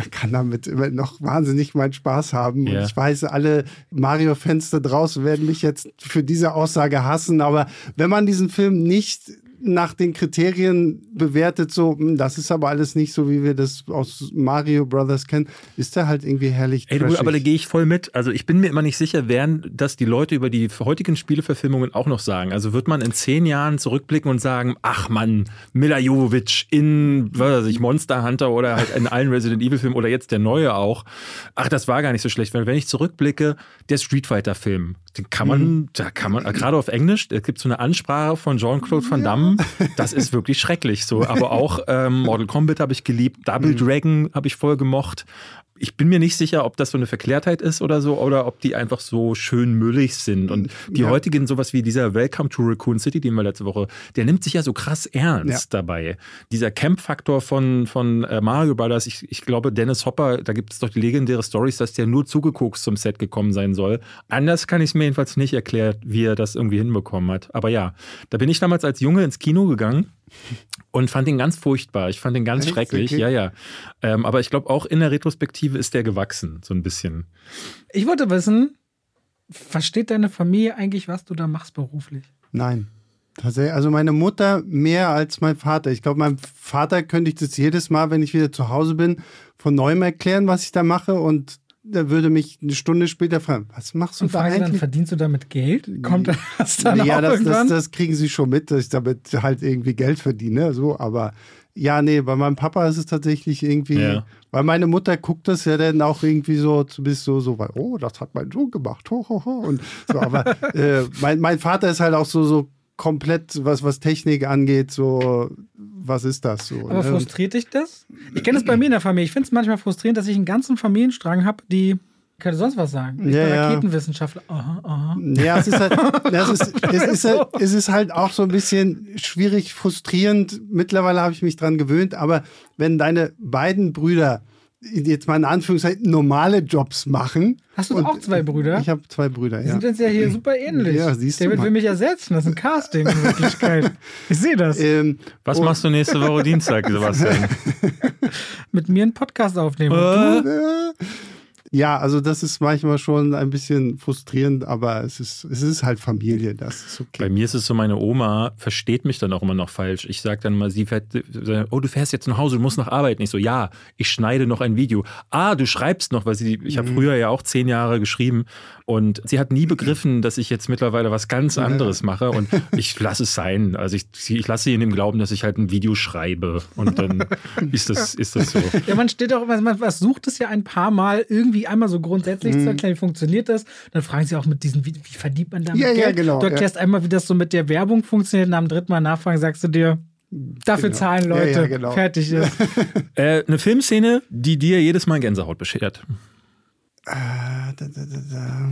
Ich kann damit immer noch wahnsinnig meinen Spaß haben. Ja. Und ich weiß, alle Mario-Fans da draußen werden mich jetzt für diese Aussage hassen, aber wenn man diesen Film nicht nach den Kriterien bewertet, so, hm, das ist aber alles nicht so, wie wir das aus Mario Brothers kennen, ist der halt irgendwie herrlich. Ey, du, aber da gehe ich voll mit. Also ich bin mir immer nicht sicher, werden das die Leute über die heutigen Spieleverfilmungen auch noch sagen. Also wird man in zehn Jahren zurückblicken und sagen, ach Mann, Mila Jovovich in, was weiß ich, Monster Hunter oder halt in allen Resident Evil Filmen oder jetzt der neue auch. Ach, das war gar nicht so schlecht. Weil wenn ich zurückblicke, der Street Fighter Film, den kann man, Mhm. da kann man, gerade auf Englisch, es gibt so eine Ansprache von Jean-Claude Van Damme, das ist wirklich schrecklich so. Aber auch ähm, Mortal Kombat habe ich geliebt, Double Mhm. Dragon habe ich voll gemocht. Ich bin mir nicht sicher, ob das so eine Verklärtheit ist oder so, oder ob die einfach so schön müllig sind. Und die Ja. heutigen, sowas wie dieser Welcome to Raccoon City, den wir letzte Woche, der nimmt sich ja so krass ernst dabei. Dieser Camp-Faktor von, von äh, Mario Brothers, ich, ich glaube, Dennis Hopper, da gibt es doch die legendäre Stories, dass der nur zugekokst zum Set gekommen sein soll. Anders kann ich es mir jedenfalls nicht erklären, wie er das irgendwie hinbekommen hat. Aber ja, da bin ich damals als Junge ins Kino gegangen und fand ihn ganz furchtbar. Ich fand ihn ganz Echt? schrecklich. Okay. Ja, ja. Ähm, aber ich glaube, auch in der Retrospektive ist der gewachsen, so ein bisschen. Ich wollte wissen, versteht deine Familie eigentlich, was du da machst beruflich? Nein. Tatsächlich, also meine Mutter mehr als mein Vater. Ich glaube, meinem Vater könnte ich das jedes Mal, wenn ich wieder zu Hause bin, von neuem erklären, was ich da mache und der würde mich eine Stunde später fragen, was machst du Und da dann, eigentlich? verdienst du damit Geld? Kommt das dann ja, auch das, das, irgendwann? das kriegen sie schon mit, dass ich damit halt irgendwie Geld verdiene, so, aber ja, nee, bei meinem Papa ist es tatsächlich irgendwie, Ja. weil meine Mutter guckt das ja dann auch irgendwie so, bis so, so, weil, oh, das hat mein Sohn gemacht, ho, ho, ho, und so, aber äh, mein, mein Vater ist halt auch so, so komplett, was, was Technik angeht, so, was ist das so? Aber ne? frustriert dich das? Ich kenne das bei mir in der Familie. Ich finde es manchmal frustrierend, dass ich einen ganzen Familienstrang habe, die könnte sonst was sagen. Ich Ja, bin. Raketenwissenschaftler. Aha, aha. Ja, es ist halt, das ist, es, ist halt, es ist halt auch so ein bisschen schwierig, frustrierend. Mittlerweile habe ich mich dran gewöhnt, aber wenn deine beiden Brüder jetzt mal in Anführungszeichen normale Jobs machen. Hast du und auch zwei Brüder? Ich habe zwei Brüder, Die ja. sind uns ja hier super ähnlich. Ja, siehst du David mal. will mich ersetzen. Das ist ein Casting in Wirklichkeit. Ich sehe das. Ähm, Was machst du nächste Woche Dienstag, Sebastian? Mit mir einen Podcast aufnehmen. Äh? Und du? Äh, Ja, also das ist manchmal schon ein bisschen frustrierend, aber es ist, es ist halt Familie, das ist Bei okay. mir ist es so, meine Oma versteht mich dann auch immer noch falsch. Ich sage dann mal, sie fährt, oh, du fährst jetzt nach Hause, du musst noch arbeiten. Ich so, ja, ich schneide noch ein Video. Ah, du schreibst noch, weil sie, ich habe Mhm. früher ja auch zehn Jahre geschrieben und sie hat nie begriffen, dass ich jetzt mittlerweile was ganz anderes mache und ich lasse es sein. Also ich, ich lasse sie in dem Glauben, dass ich halt ein Video schreibe und dann ist das, ist das so. Ja, man steht auch, man man versucht es ja ein paar Mal irgendwie einmal so grundsätzlich Mhm. zu erklären, wie funktioniert das. Dann fragen sie auch mit diesen, wie, wie verdient man damit Ja, ja, Geld? genau, Du erklärst einmal, wie das so mit der Werbung funktioniert und am dritten Mal nachfragen sagst du dir, dafür Genau. zahlen Ja, Leute. ja, genau. Fertig ist. Äh, eine Filmszene, die dir jedes Mal Gänsehaut beschert. Ah, da, da, da, da.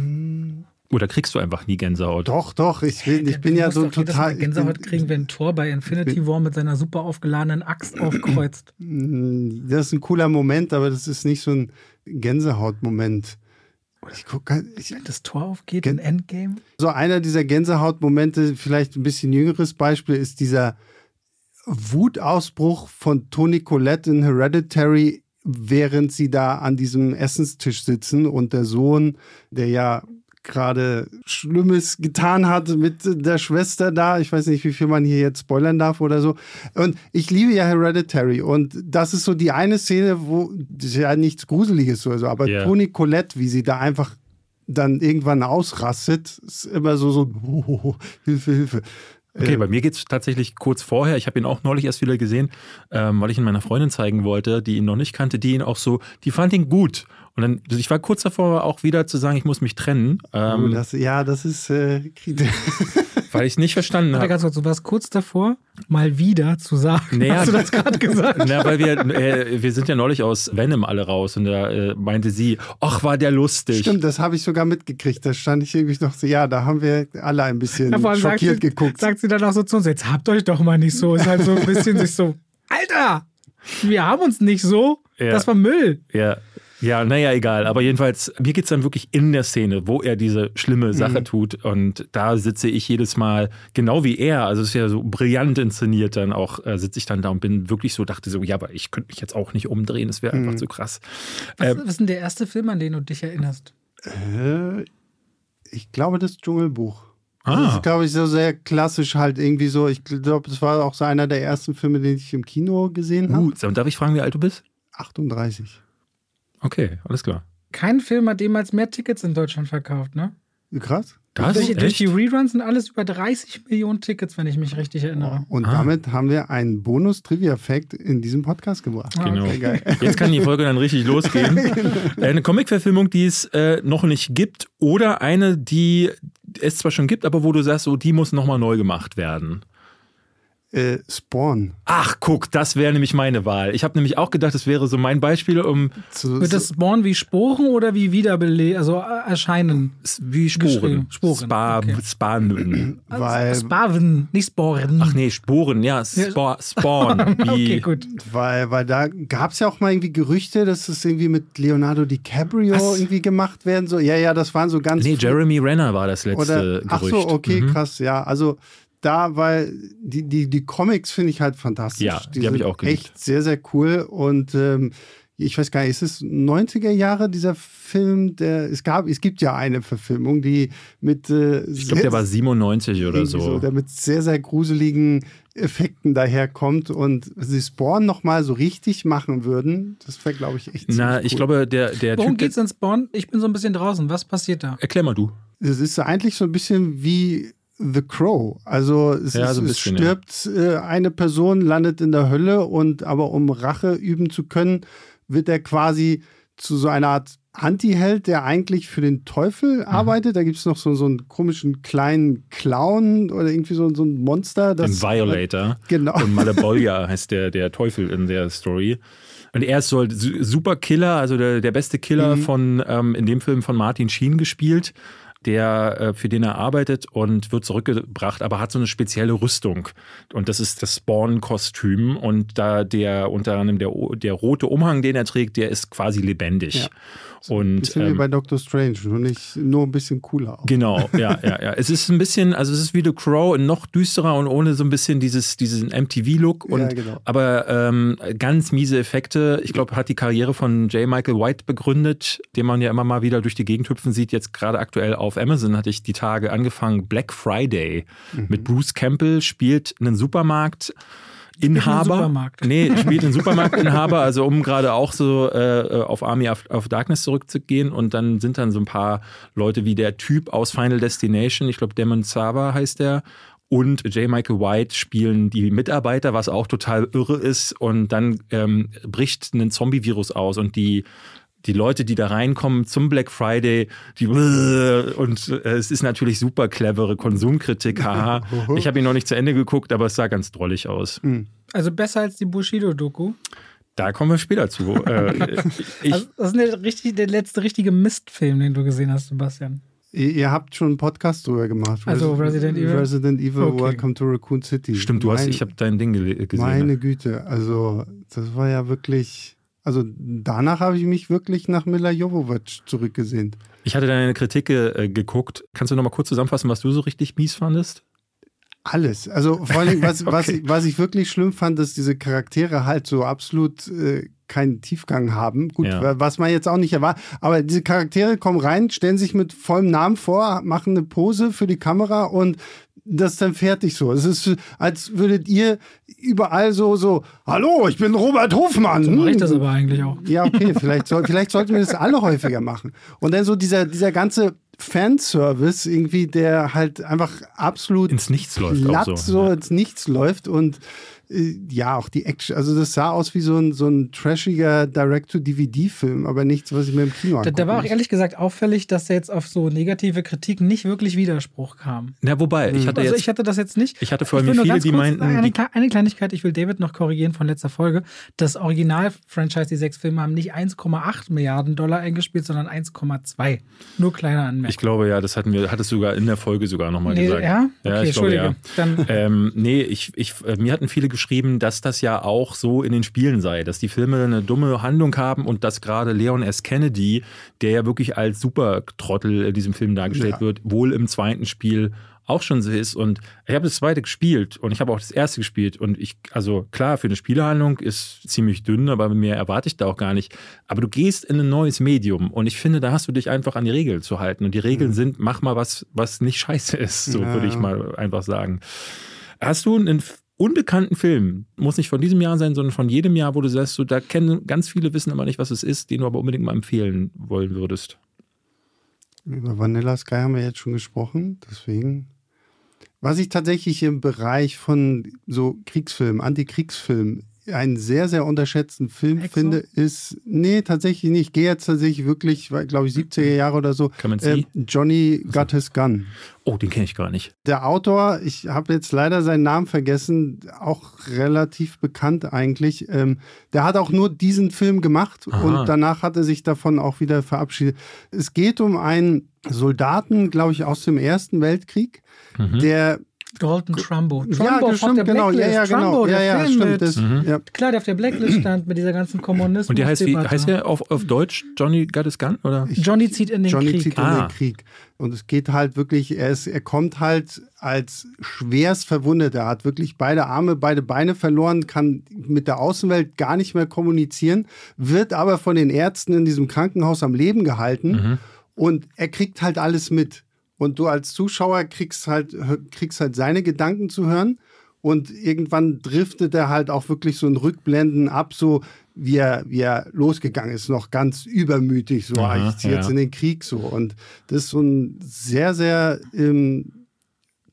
Oder kriegst du einfach nie Gänsehaut? Doch, doch, ich bin, ich bin Du ja so total. Gänsehaut bin- kriegen, wenn Thor bei Infinity War mit seiner super aufgeladenen Axt aufkreuzt. Mm, Das ist ein cooler Moment, aber das ist nicht so ein Gänsehautmoment. Ich guck, ich, Wenn das Tor aufgeht Gen- in Endgame. so einer dieser Gänsehautmomente, vielleicht ein bisschen jüngeres Beispiel, ist dieser Wutausbruch von Toni Collette in Hereditary, während sie da an diesem Essenstisch sitzen und der Sohn, der ja gerade Schlimmes getan hat mit der Schwester da. Ich weiß nicht, wie viel man hier jetzt spoilern darf oder so. Und ich liebe ja Hereditary und das ist so die eine Szene, wo das ist ja nichts Gruseliges oder so, aber Ja. Toni Collette, wie sie da einfach dann irgendwann ausrastet, ist immer so so oh, Hilfe, Hilfe. Okay, Äh, bei mir geht's tatsächlich kurz vorher. Ich habe ihn auch neulich erst wieder gesehen, ähm, weil ich ihn meiner Freundin zeigen wollte, die ihn noch nicht kannte, die ihn auch so, die fand ihn gut. Und dann, ich war kurz davor auch wieder zu sagen, ich muss mich trennen, oh, ähm, das, ja, das ist äh, kritisch. weil ich nicht verstanden habe. ganz kurz, du warst kurz davor, mal wieder zu sagen. Naja, Hast du das gerade gesagt? Na, weil wir, äh, wir sind ja neulich aus Venom alle raus und da äh, meinte sie, ach, war der lustig. Stimmt, das habe ich sogar mitgekriegt. Da stand ich irgendwie noch so, ja, da haben wir alle ein bisschen Ja, schockiert sie, geguckt. sagt sie dann auch so zu uns, jetzt habt euch doch mal nicht so. Ist halt so ein bisschen sich so, Alter, wir haben uns nicht so. Ja. Das war Müll. Ja. Ja, naja, egal. Aber jedenfalls, mir geht's dann wirklich in der Szene, wo er diese schlimme Sache Mhm. tut. Und da sitze ich jedes Mal, genau wie er, also es ist ja so brillant inszeniert, dann auch äh, sitze ich dann da und bin wirklich so, dachte so, ja, aber ich könnte mich jetzt auch nicht umdrehen, das wäre Mhm. einfach zu krass. Was, Ähm, was ist denn der erste Film, an den du dich erinnerst? Äh, ich glaube, das Dschungelbuch. Das Ah, ist, glaube ich, so sehr klassisch halt irgendwie so. Ich glaube, das war auch so einer der ersten Filme, den ich im Kino gesehen habe. uh, und darf ich fragen, wie alt du bist? 38. Okay, alles klar. Kein Film hat jemals mehr Tickets in Deutschland verkauft, ne? Krass. Das durch, durch die Reruns sind alles über 30 Millionen Tickets, wenn ich mich richtig erinnere. Und Ah. damit haben wir einen Bonus-Trivia-Fact in diesem Podcast gebracht. Ah, Genau. Okay. Jetzt kann die Folge dann richtig losgehen. Äh, Eine Comic-Verfilmung, die es äh, noch nicht gibt, oder eine, die es zwar schon gibt, aber wo du sagst, so, die muss nochmal neu gemacht werden. Äh, Spawn. Ach, guck, das wäre nämlich meine Wahl. Ich habe nämlich auch gedacht, das wäre so mein Beispiel, um Zu, Wird das Spawn wie Sporen oder wie Wiederbele also äh, erscheinen? wie Sporen. Sporen, Spa, okay. Spawn. weil, Spaven, nicht Sporen. Ach nee, Sporen, ja, Spa, Spawn. Wie, okay, gut. weil, weil da gab es ja auch mal irgendwie Gerüchte, dass es irgendwie mit Leonardo DiCaprio Was? irgendwie gemacht werden soll. Ja, ja, das waren so ganz. Nee, Jeremy Renner war das letzte Oder, ach Gerücht. so, okay, Mhm. krass, ja. Also da, weil die, die, die Comics finde ich halt fantastisch. Ja, die hab ich sind auch geliebt. Echt sehr, sehr cool. Und ähm, ich weiß gar nicht, ist es 90er Jahre, dieser Film? Der, es, gab, es gibt ja eine Verfilmung, die mit. Äh, Ich glaube, der war 97 oder so. der mit sehr, sehr gruseligen Effekten daherkommt. Und wenn sie Spawn nochmal so richtig machen würden, das wäre, glaube ich, echt Na, ziemlich ich cool. glaube, der, der Worum Typ. geht's in Spawn? Ich bin so ein bisschen draußen. Was passiert da? Erklär mal du. Es ist eigentlich so ein bisschen wie The Crow. Also es, Ja, so ein es bisschen, stirbt äh, eine Person, landet in der Hölle und aber um Rache üben zu können, wird er quasi zu so einer Art Anti-Held, der eigentlich für den Teufel Mhm. arbeitet. Da gibt es noch so, so einen komischen kleinen Clown oder irgendwie so, so ein Monster. Das, Den Violator. Genau. Und Malebolgia heißt der, der Teufel in der Story. Und er ist so ein su- super Killer, also der, der beste Killer Mhm. von, ähm, in dem Film von Martin Sheen gespielt, der, äh, für den er arbeitet und wird zurückgebracht, aber hat so eine spezielle Rüstung. Und das ist das Spawn-Kostüm. Und da der unter anderem der, der rote Umhang, den er trägt, der ist quasi lebendig. Ja. Und Bisschen wie ähm, bei Doctor Strange, nur nicht nur ein bisschen cooler. Auch. Genau, ja, ja, ja. Es ist ein bisschen, also es ist wie The Crow, noch düsterer und ohne so ein bisschen dieses, diesen MTV-Look. Und Ja, genau. aber ähm, ganz miese Effekte. Ich glaube, hat die Karriere von J. Michael White begründet, den man ja immer mal wieder durch die Gegend hüpfen sieht. Jetzt gerade aktuell auf Amazon hatte ich die Tage angefangen. Black Friday Mhm. mit Bruce Campbell spielt einen Supermarkt. Inhaber. Supermarkt. Nee, spielt einen Supermarktinhaber, also um gerade auch so äh, auf Army of, of Darkness zurückzugehen. Und dann sind dann so ein paar Leute wie der Typ aus Final Destination, ich glaube Demon Sava heißt der, und J. Michael White spielen die Mitarbeiter, was auch total irre ist. Und dann ähm, bricht ein Zombie-Virus aus und die die Leute, die da reinkommen zum Black Friday, die und äh, es ist natürlich super clevere Konsumkritik, haha. Ich habe ihn noch nicht zu Ende geguckt, aber es sah ganz drollig aus. Also besser als die Bushido-Doku. Da kommen wir später zu. Äh, ich, Also, das ist der, richtig, der letzte richtige Mistfilm, den du gesehen hast, Sebastian. Ihr, habt schon einen Podcast drüber gemacht. Also Resident Evil? Resident Evil, Okay. Welcome to Raccoon City. stimmt, du hast, Mein- ich habe dein Ding gesehen. Meine Güte, also das war ja wirklich. Also danach habe ich mich wirklich nach Mila Jovovich zurückgesehnt. Ich hatte deine Kritik äh, geguckt. Kannst du noch mal kurz zusammenfassen, was du so richtig mies fandest? Alles. Also vor allem, was, was, Okay. ich, was ich wirklich schlimm fand, dass diese Charaktere halt so absolut äh, keinen Tiefgang haben. Gut, Ja. was man jetzt auch nicht erwartet. Aber diese Charaktere kommen rein, stellen sich mit vollem Namen vor, machen eine Pose für die Kamera und das ist dann fertig so. Es ist, als würdet ihr überall so, so, hallo, ich bin Robert Hofmann. So mache ich das aber eigentlich auch. Ja, okay, vielleicht, soll, vielleicht sollten wir das alle häufiger machen. Und dann so dieser, dieser ganze Fanservice irgendwie, der halt einfach absolut Ins Nichts läuft glatt auch so. so Ja. ins Nichts läuft und äh, ja, auch die Action, also das sah aus wie so ein, so ein trashiger Direct-to-DVD-Film, aber nichts, was ich mir im Kino Da, angucken da war auch ehrlich gesagt auffällig, dass da jetzt auf so negative Kritik nicht wirklich Widerspruch kam. Na, wobei, ich hatte Also jetzt. ich hatte das jetzt nicht. Ich hatte vor allem will nur viele, ganz die kurz meinten, Eine, die- eine Kleinigkeit, ich will David noch korrigieren von letzter Folge. Das Original-Franchise, die sechs Filme, haben nicht 1,8 Milliarden Dollar eingespielt, sondern 1,2. Nur kleine Anmerkung. ich glaube ja, das hatten wir, hattest du sogar in der Folge sogar nochmal Nee, gesagt. ja? Okay, ich glaube, Entschuldige. Dann- ähm, nee, ich, ich, äh, mir hatten viele geschrieben, dass das ja auch so in den Spielen sei, dass die Filme eine dumme Handlung haben und dass gerade Leon S. Kennedy, der ja wirklich als Supertrottel in diesem Film dargestellt Ja. wird, wohl im zweiten Spiel auch schon so ist. Und ich habe das zweite gespielt und ich habe auch das erste gespielt. Und ich, also klar, für eine Spielehandlung ist ziemlich dünn, aber mehr erwarte ich da auch gar nicht. Aber du gehst in ein neues Medium und ich finde, da hast du dich einfach an die Regeln zu halten. Und die Regeln mhm. sind, mach mal was, was nicht scheiße ist, so ja. würde ich mal einfach sagen. Hast du einen unbekannten Film, muss nicht von diesem Jahr sein, sondern von jedem Jahr, wo du sagst, so, da kennen ganz viele wissen aber nicht, was es ist, den du aber unbedingt mal empfehlen wollen würdest? Über Vanilla Sky haben wir jetzt schon gesprochen, deswegen. Was ich tatsächlich im Bereich von so Kriegsfilmen, Antikriegsfilmen einen sehr, sehr unterschätzten Film Exo? finde, ist, nee, tatsächlich nicht. Ich gehe jetzt tatsächlich wirklich, glaube ich, 70er Jahre oder so. Kann man äh, Johnny Got His Gun. Oh, den kenne ich gar nicht. Der Autor, ich habe jetzt leider seinen Namen vergessen, auch relativ bekannt eigentlich. Ähm, der hat auch nur diesen Film gemacht Aha. und danach hat er sich davon auch wieder verabschiedet. Es geht um einen Soldaten, glaube ich, aus dem Ersten Weltkrieg, mhm. der Dalton Trumbo. Trumbo ja, stimmt, genau. Ja, ja, genau. Trumbo, ja, ja, Film stimmt. Mit, das, mhm. ja. Klar, der auf der Blacklist stand mit dieser ganzen Kommunismus. Und der heißt, wie, heißt der auf, auf Deutsch Johnny Got His Gun? Oder? Johnny zieht in den Johnny Krieg. zieht in ah. den Krieg. Und es geht halt wirklich, er, ist, er kommt halt als schwerst verwundet. Er hat wirklich beide Arme, beide Beine verloren, kann mit der Außenwelt gar nicht mehr kommunizieren, wird aber von den Ärzten in diesem Krankenhaus am Leben gehalten. Mhm. Und er kriegt halt alles mit. Und du als Zuschauer kriegst halt, kriegst halt seine Gedanken zu hören. Und irgendwann driftet er halt auch wirklich so ein Rückblenden ab, so wie er, wie er losgegangen ist, noch ganz übermütig, so, Aha, ich ziehe ja. jetzt in den Krieg so. Und das ist so ein sehr, sehr ähm,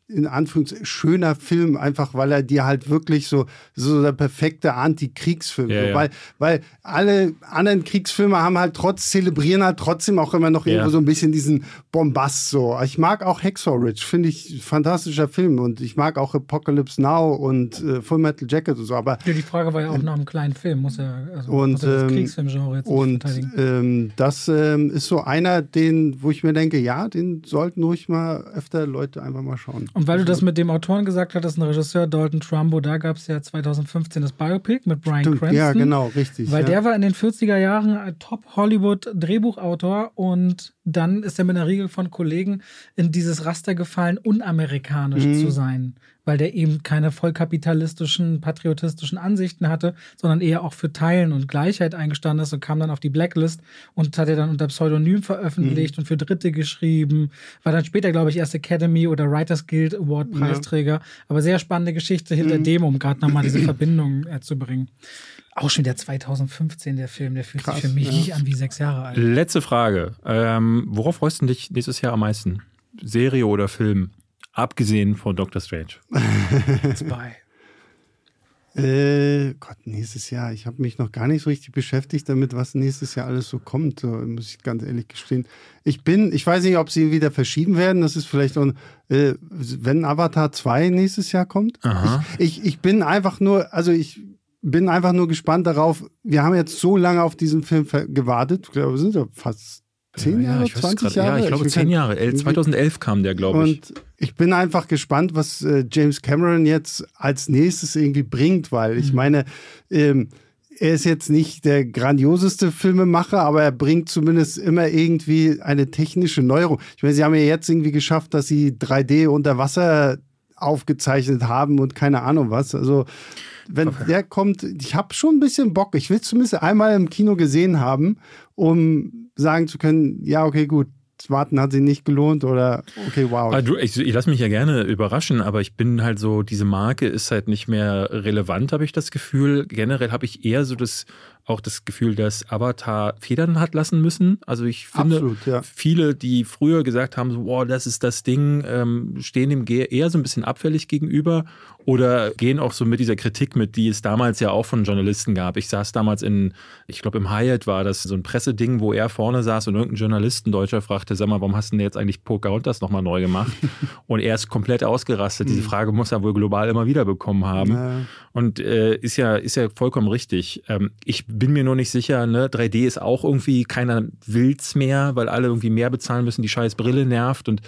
in Anführungszeichen schöner Film, einfach weil er dir halt wirklich so, so der perfekte Anti-Kriegsfilm. Ja, so, ja. Weil, weil alle anderen Kriegsfilme haben halt trotz, zelebrieren halt trotzdem auch immer noch irgendwo ja. so ein bisschen diesen Bombast so. Ich mag auch Hacksaw Ridge, finde ich fantastischer Film und ich mag auch Apocalypse Now und äh, Full Metal Jacket und so. Aber ja, die Frage war ja auch nach einem kleinen Film, muss ja also, und, muss das ähm, Kriegsfilmgenre jetzt und ähm, das ähm, ist so einer, den, wo ich mir denke, ja, den sollten ruhig mal öfter Leute einfach mal schauen. Und weil du das mit dem Autoren gesagt hattest, ein Regisseur, Dalton Trumbo, da gab es ja 2015 das Biopic mit Brian Stimmt, Cranston. Ja, genau, richtig. Weil ja. der war in den 40er Jahren Top-Hollywood-Drehbuchautor und dann ist er mit einer Riegel von Kollegen in dieses Raster gefallen, unamerikanisch mhm. zu sein weil der eben keine vollkapitalistischen, patriotistischen Ansichten hatte, sondern eher auch für Teilen und Gleichheit eingestanden ist und kam dann auf die Blacklist und hat er dann unter Pseudonym veröffentlicht mhm. und für Dritte geschrieben. War dann später, glaube ich, erst Academy oder Writers Guild Award Preisträger. Ja. Aber sehr spannende Geschichte hinter mhm. dem, um gerade nochmal diese Verbindung äh, zu bringen. Auch schon der 2015, der Film, der fühlt Krass, sich für mich ja. nicht an wie sechs Jahre alt. Letzte Frage. Ähm, worauf freust du dich nächstes Jahr am meisten? Serie oder Film? Abgesehen von Doctor Strange. Zwei. Äh, Gott, nächstes Jahr. Ich habe mich noch gar nicht so richtig beschäftigt damit, was nächstes Jahr alles so kommt, so, muss ich ganz ehrlich gestehen. Ich bin, ich weiß nicht, ob sie wieder verschieben werden. Das ist vielleicht auch, äh, wenn Avatar 2 nächstes Jahr kommt. Ich, ich, ich bin einfach nur, also ich bin einfach nur gespannt darauf. Wir haben jetzt so lange auf diesen Film gewartet. Ich glaube, wir sind ja fast 10 Jahre, ja, 20 Jahre? Ja, ich glaube 10 Jahre. 2011 kam der, glaube ich. Und ich bin einfach gespannt, was äh, James Cameron jetzt als nächstes irgendwie bringt, weil ich mhm. meine, ähm, er ist jetzt nicht der grandioseste Filmemacher, aber er bringt zumindest immer irgendwie eine technische Neuerung. Ich meine, sie haben ja jetzt irgendwie geschafft, dass sie 3D unter Wasser aufgezeichnet haben und keine Ahnung was. Also wenn okay. der kommt, ich habe schon ein bisschen Bock. Ich will zumindest einmal im Kino gesehen haben, um sagen zu können, ja, okay, gut, Warten hat sich nicht gelohnt oder okay, wow. Also, ich, ich lasse mich ja gerne überraschen, aber ich bin halt so, diese Marke ist halt nicht mehr relevant, habe ich das Gefühl. Generell habe ich eher so das auch das Gefühl, dass Avatar Federn hat lassen müssen. Also ich finde, Absolut, ja. viele, die früher gesagt haben, so, wow, das ist das Ding, ähm, stehen dem eher so ein bisschen abfällig gegenüber oder gehen auch so mit dieser Kritik mit, die es damals ja auch von Journalisten gab. Ich saß damals in, ich glaube im Hyatt war das so ein Presseding, wo er vorne saß und irgendein Journalist, ein Deutscher, fragte, sag mal, warum hast du denn jetzt eigentlich Pocahontas nochmal neu gemacht? und er ist komplett ausgerastet. Diese mhm. Frage muss er wohl global immer wieder bekommen haben. Ja. Und äh, ist ja, ist ja vollkommen richtig. Ähm, ich bin mir nur nicht sicher, ne? 3D ist auch irgendwie, keiner will's mehr, weil alle irgendwie mehr bezahlen müssen, die scheiß Brille nervt. Und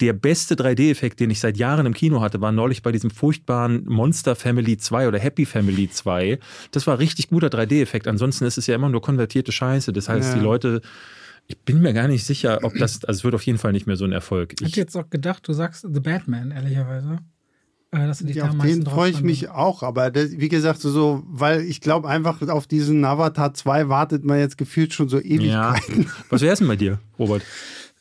der beste 3D-Effekt, den ich seit Jahren im Kino hatte, war neulich bei diesem furchtbaren Monster Family 2 oder Happy Family 2. Das war richtig guter 3D-Effekt. Ansonsten ist es ja immer nur konvertierte Scheiße. Das heißt, ja. die Leute Ich bin mir gar nicht sicher, ob das, also es wird auf jeden Fall nicht mehr so ein Erfolg. Ich hätte jetzt auch gedacht, du sagst The Batman, ehrlicherweise. Äh, dass du dich ja, da auf den freue ich mich auch, aber das, wie gesagt, so, weil ich glaube einfach auf diesen Avatar 2 wartet man jetzt gefühlt schon so Ewigkeiten. Ja. Was wäre es denn bei dir, Robert?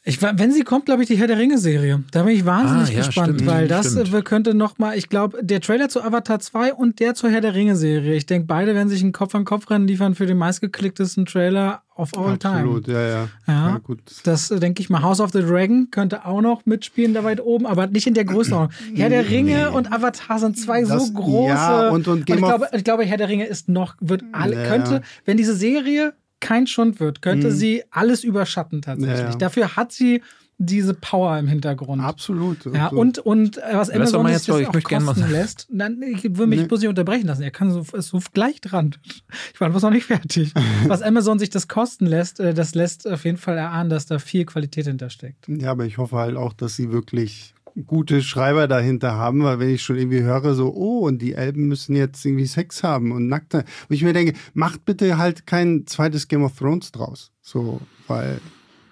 Ich, wenn sie kommt, glaube ich, die Herr der Ringe-Serie. Da bin ich wahnsinnig ah, ja, gespannt, stimmt, weil das stimmt. könnte nochmal, ich glaube, der Trailer zu Avatar 2 und der zur Herr der Ringe-Serie. Ich denke, beide werden sich ein Kopf-an-Kopf-Rennen liefern für den meistgeklicktesten Trailer of all Absolut, time. Absolut, ja, ja. Ja, ja gut. Das äh, denke ich mal. House of the Dragon könnte auch noch mitspielen, da weit oben, aber nicht in der Größenordnung. Herr der Ringe nee. und Avatar sind zwei das, so große. Ja, und, und, und ich, glaube, ich glaube, Herr der Ringe ist noch, wird alle, ja, könnte, wenn diese Serie kein Schund wird, könnte mhm. sie alles überschatten tatsächlich. Dafür hat sie diese Power im Hintergrund. Absolut. Ja, und, und äh, was Amazon jetzt das auch kosten lässt, dann, ich will mich nee. bloß nicht unterbrechen lassen. Er kann so, ist so gleich dran. Ich war bloß noch nicht fertig. was Amazon sich das kosten lässt, äh, das lässt auf jeden Fall erahnen, dass da viel Qualität hintersteckt. Ja, aber ich hoffe halt auch, dass sie wirklich gute Schreiber dahinter haben, weil wenn ich schon irgendwie höre, so, oh, und die Elben müssen jetzt irgendwie Sex haben und nackt. Und ich mir denke, macht bitte halt kein zweites Game of Thrones draus. So, weil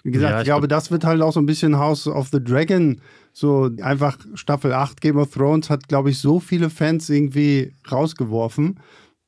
wie gesagt, ja, ich, ich glaube, das wird halt auch so ein bisschen House of the Dragon. So einfach Staffel 8 Game of Thrones hat, glaube ich, so viele Fans irgendwie rausgeworfen,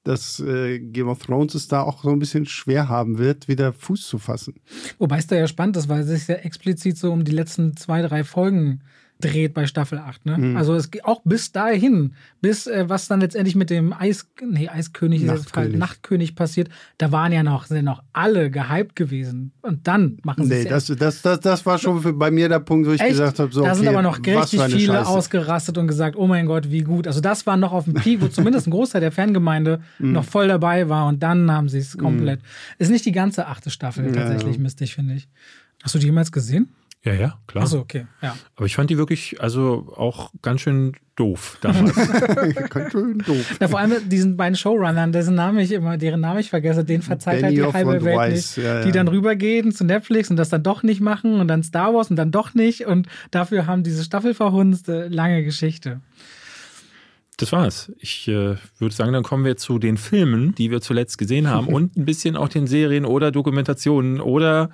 dass äh, Game of Thrones es da auch so ein bisschen schwer haben wird, wieder Fuß zu fassen. Wobei es da ja spannend ist, weil es sich ja explizit so um die letzten zwei, drei Folgen dreht bei Staffel 8. Ne? Mhm. Also es geht auch bis dahin, bis äh, was dann letztendlich mit dem Eis, nee, Eiskönig, Nachtkönig. Nachtkönig passiert, da waren ja noch, sind noch alle gehypt gewesen. Und dann machen sie Nee, das, das, das, das war schon für, bei mir der Punkt, wo ich Echt? gesagt habe, so. Da okay, sind aber noch richtig viele Scheiße. ausgerastet und gesagt, oh mein Gott, wie gut. Also das war noch auf dem Peak, wo zumindest ein Großteil der Fangemeinde mhm. noch voll dabei war und dann haben sie es komplett. Mhm. Ist nicht die ganze achte Staffel tatsächlich, ja. mistig, finde ich. Hast du die jemals gesehen? Ja, ja, klar. Achso, okay, ja. Aber ich fand die wirklich, also auch ganz schön doof damals. ganz schön doof. Ja, vor allem diesen beiden Showrunnern, dessen Name ich immer, deren Name ich vergesse, den verzeiht halt die halbe Welt Weiss. nicht. Ja, ja. Die dann rübergehen zu Netflix und das dann doch nicht machen und dann Star Wars und dann doch nicht und dafür haben diese Staffel verhunzt. Äh, lange Geschichte. Das war's. Ich äh, würde sagen, dann kommen wir zu den Filmen, die wir zuletzt gesehen haben und ein bisschen auch den Serien oder Dokumentationen oder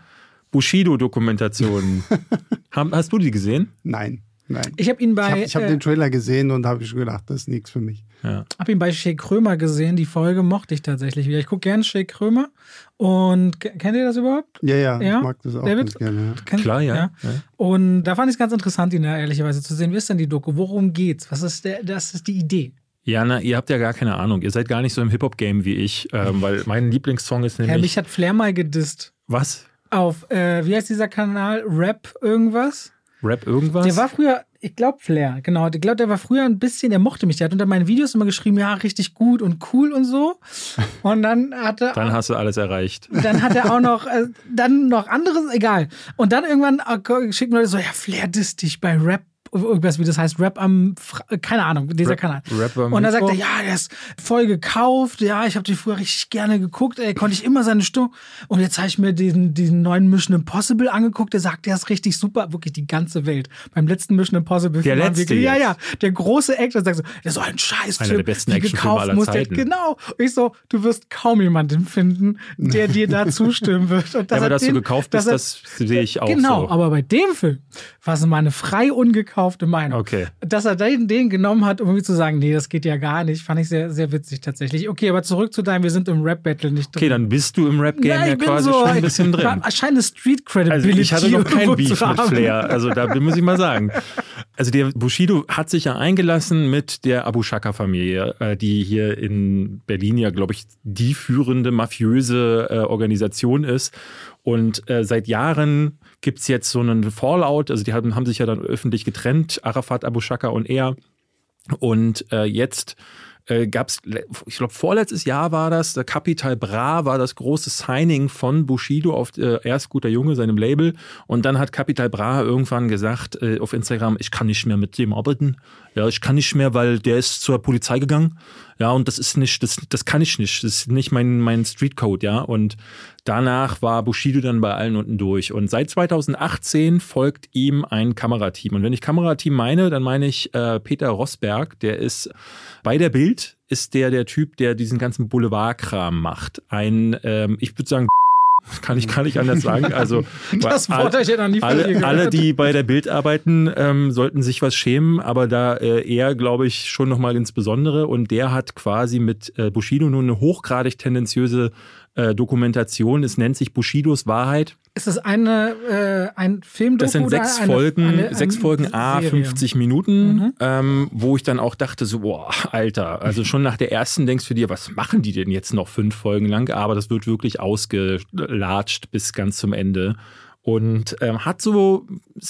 Bushido-Dokumentationen. Hast du die gesehen? Nein. Nein. Ich habe ihn bei. Ich habe hab äh, den Trailer gesehen und habe schon gedacht, das ist nichts für mich. Ja. Habe ihn bei Shea Krömer gesehen. Die Folge mochte ich tatsächlich wieder. Ich gucke gerne Shea Krömer. Und kennt ihr das überhaupt? Ja, ja, ja? ich mag das auch David? ganz gerne. Ja. Klar, ja. ja. Und da fand ich es ganz interessant, ihn da ehrlicherweise zu sehen. Wie ist denn die Doku? Worum geht's? Was ist der, das ist die Idee? Ja, na, ihr habt ja gar keine Ahnung. Ihr seid gar nicht so im Hip-Hop-Game wie ich, ähm, weil mein Lieblingssong ist nämlich. Ja, mich hat Flair mal gedisst. Was? Auf, äh, wie heißt dieser Kanal? Rap irgendwas? Rap irgendwas? Der war früher, ich glaube Flair, genau. Ich glaube, der war früher ein bisschen, der mochte mich. Der hat unter meinen Videos immer geschrieben, ja, richtig gut und cool und so. Und dann hat er. dann hast du alles erreicht. Dann hat er auch noch, äh, dann noch anderes, egal. Und dann irgendwann äh, schickt mir Leute so, ja, Flair disst dich bei Rap irgendwas, wie das heißt, Rap am, keine Ahnung, dieser Rap, Kanal. Rap am und dann sagt er, ja, der ist voll gekauft, ja, ich habe den früher richtig gerne geguckt, ey, konnte ich immer seine Stimme. Und jetzt habe ich mir diesen, diesen neuen Mission Impossible angeguckt, der sagt, der ist richtig super, wirklich die ganze Welt. Beim letzten Mission Impossible. Der letzte wirklich, Ja, ja, der große Actor sagt so, der ist so ein Scheiß Einer der besten gekauft aller Zeiten. Genau. Und ich so, du wirst kaum jemanden finden, der dir da zustimmen wird. Und das ja, aber dass den, du gekauft bist, das sehe ich auch Genau, so. aber bei dem Film war es mal eine frei ungekauft gekaufte Meinung. Okay. Dass er den, den genommen hat, um irgendwie zu sagen, nee, das geht ja gar nicht, fand ich sehr, sehr witzig tatsächlich. Okay, aber zurück zu deinem, wir sind im Rap-Battle nicht drin. Okay, dann bist du im Rap-Game ja, quasi so, schon ein bisschen drin. Scheint Street Credibility. Also ich hatte noch kein Beef mit Flair, also da muss ich mal sagen. Also der Bushido hat sich ja eingelassen mit der Abu Shaka-Familie, äh, die hier in Berlin ja, glaube ich, die führende mafiöse äh, Organisation ist. Und äh, seit Jahren gibt es jetzt so einen Fallout. Also die haben, haben sich ja dann öffentlich getrennt, Arafat, Abu Shaka und er. Und äh, jetzt äh, gab es, ich glaube, vorletztes Jahr war das, der Capital Bra war das große Signing von Bushido auf äh, Erst guter Junge, seinem Label. Und dann hat Capital Bra irgendwann gesagt äh, auf Instagram, ich kann nicht mehr mit dem arbeiten. Ja, ich kann nicht mehr, weil der ist zur Polizei gegangen. Ja, und das ist nicht, das, das kann ich nicht. Das ist nicht mein, mein Streetcode, ja. Und danach war Bushido dann bei allen unten durch. Und seit 2018 folgt ihm ein Kamerateam. Und wenn ich Kamerateam meine, dann meine ich äh, Peter Rosberg, der ist bei der Bild, ist der der Typ, der diesen ganzen Boulevardkram macht. Ein, ähm, ich würde sagen, Kann ich, kann ich anders sagen. Also, das ja noch nie alle, gehört. alle, die bei der Bild arbeiten, ähm, sollten sich was schämen, aber da äh, er, glaube ich, schon nochmal insbesondere. Und der hat quasi mit äh, Bushido nun eine hochgradig tendenziöse äh, Dokumentation. Es nennt sich Bushidos Wahrheit. Ist das eine, äh, ein Film? Das sind sechs eine, Folgen, eine, sechs eine Folgen A, Serie? 50 Minuten, Mhm. ähm, wo ich dann auch dachte, so, boah, Alter, also schon nach der ersten denkst du dir, was machen die denn jetzt noch fünf Folgen lang? Aber das wird wirklich ausgelatscht bis ganz zum Ende. Und ähm, hat so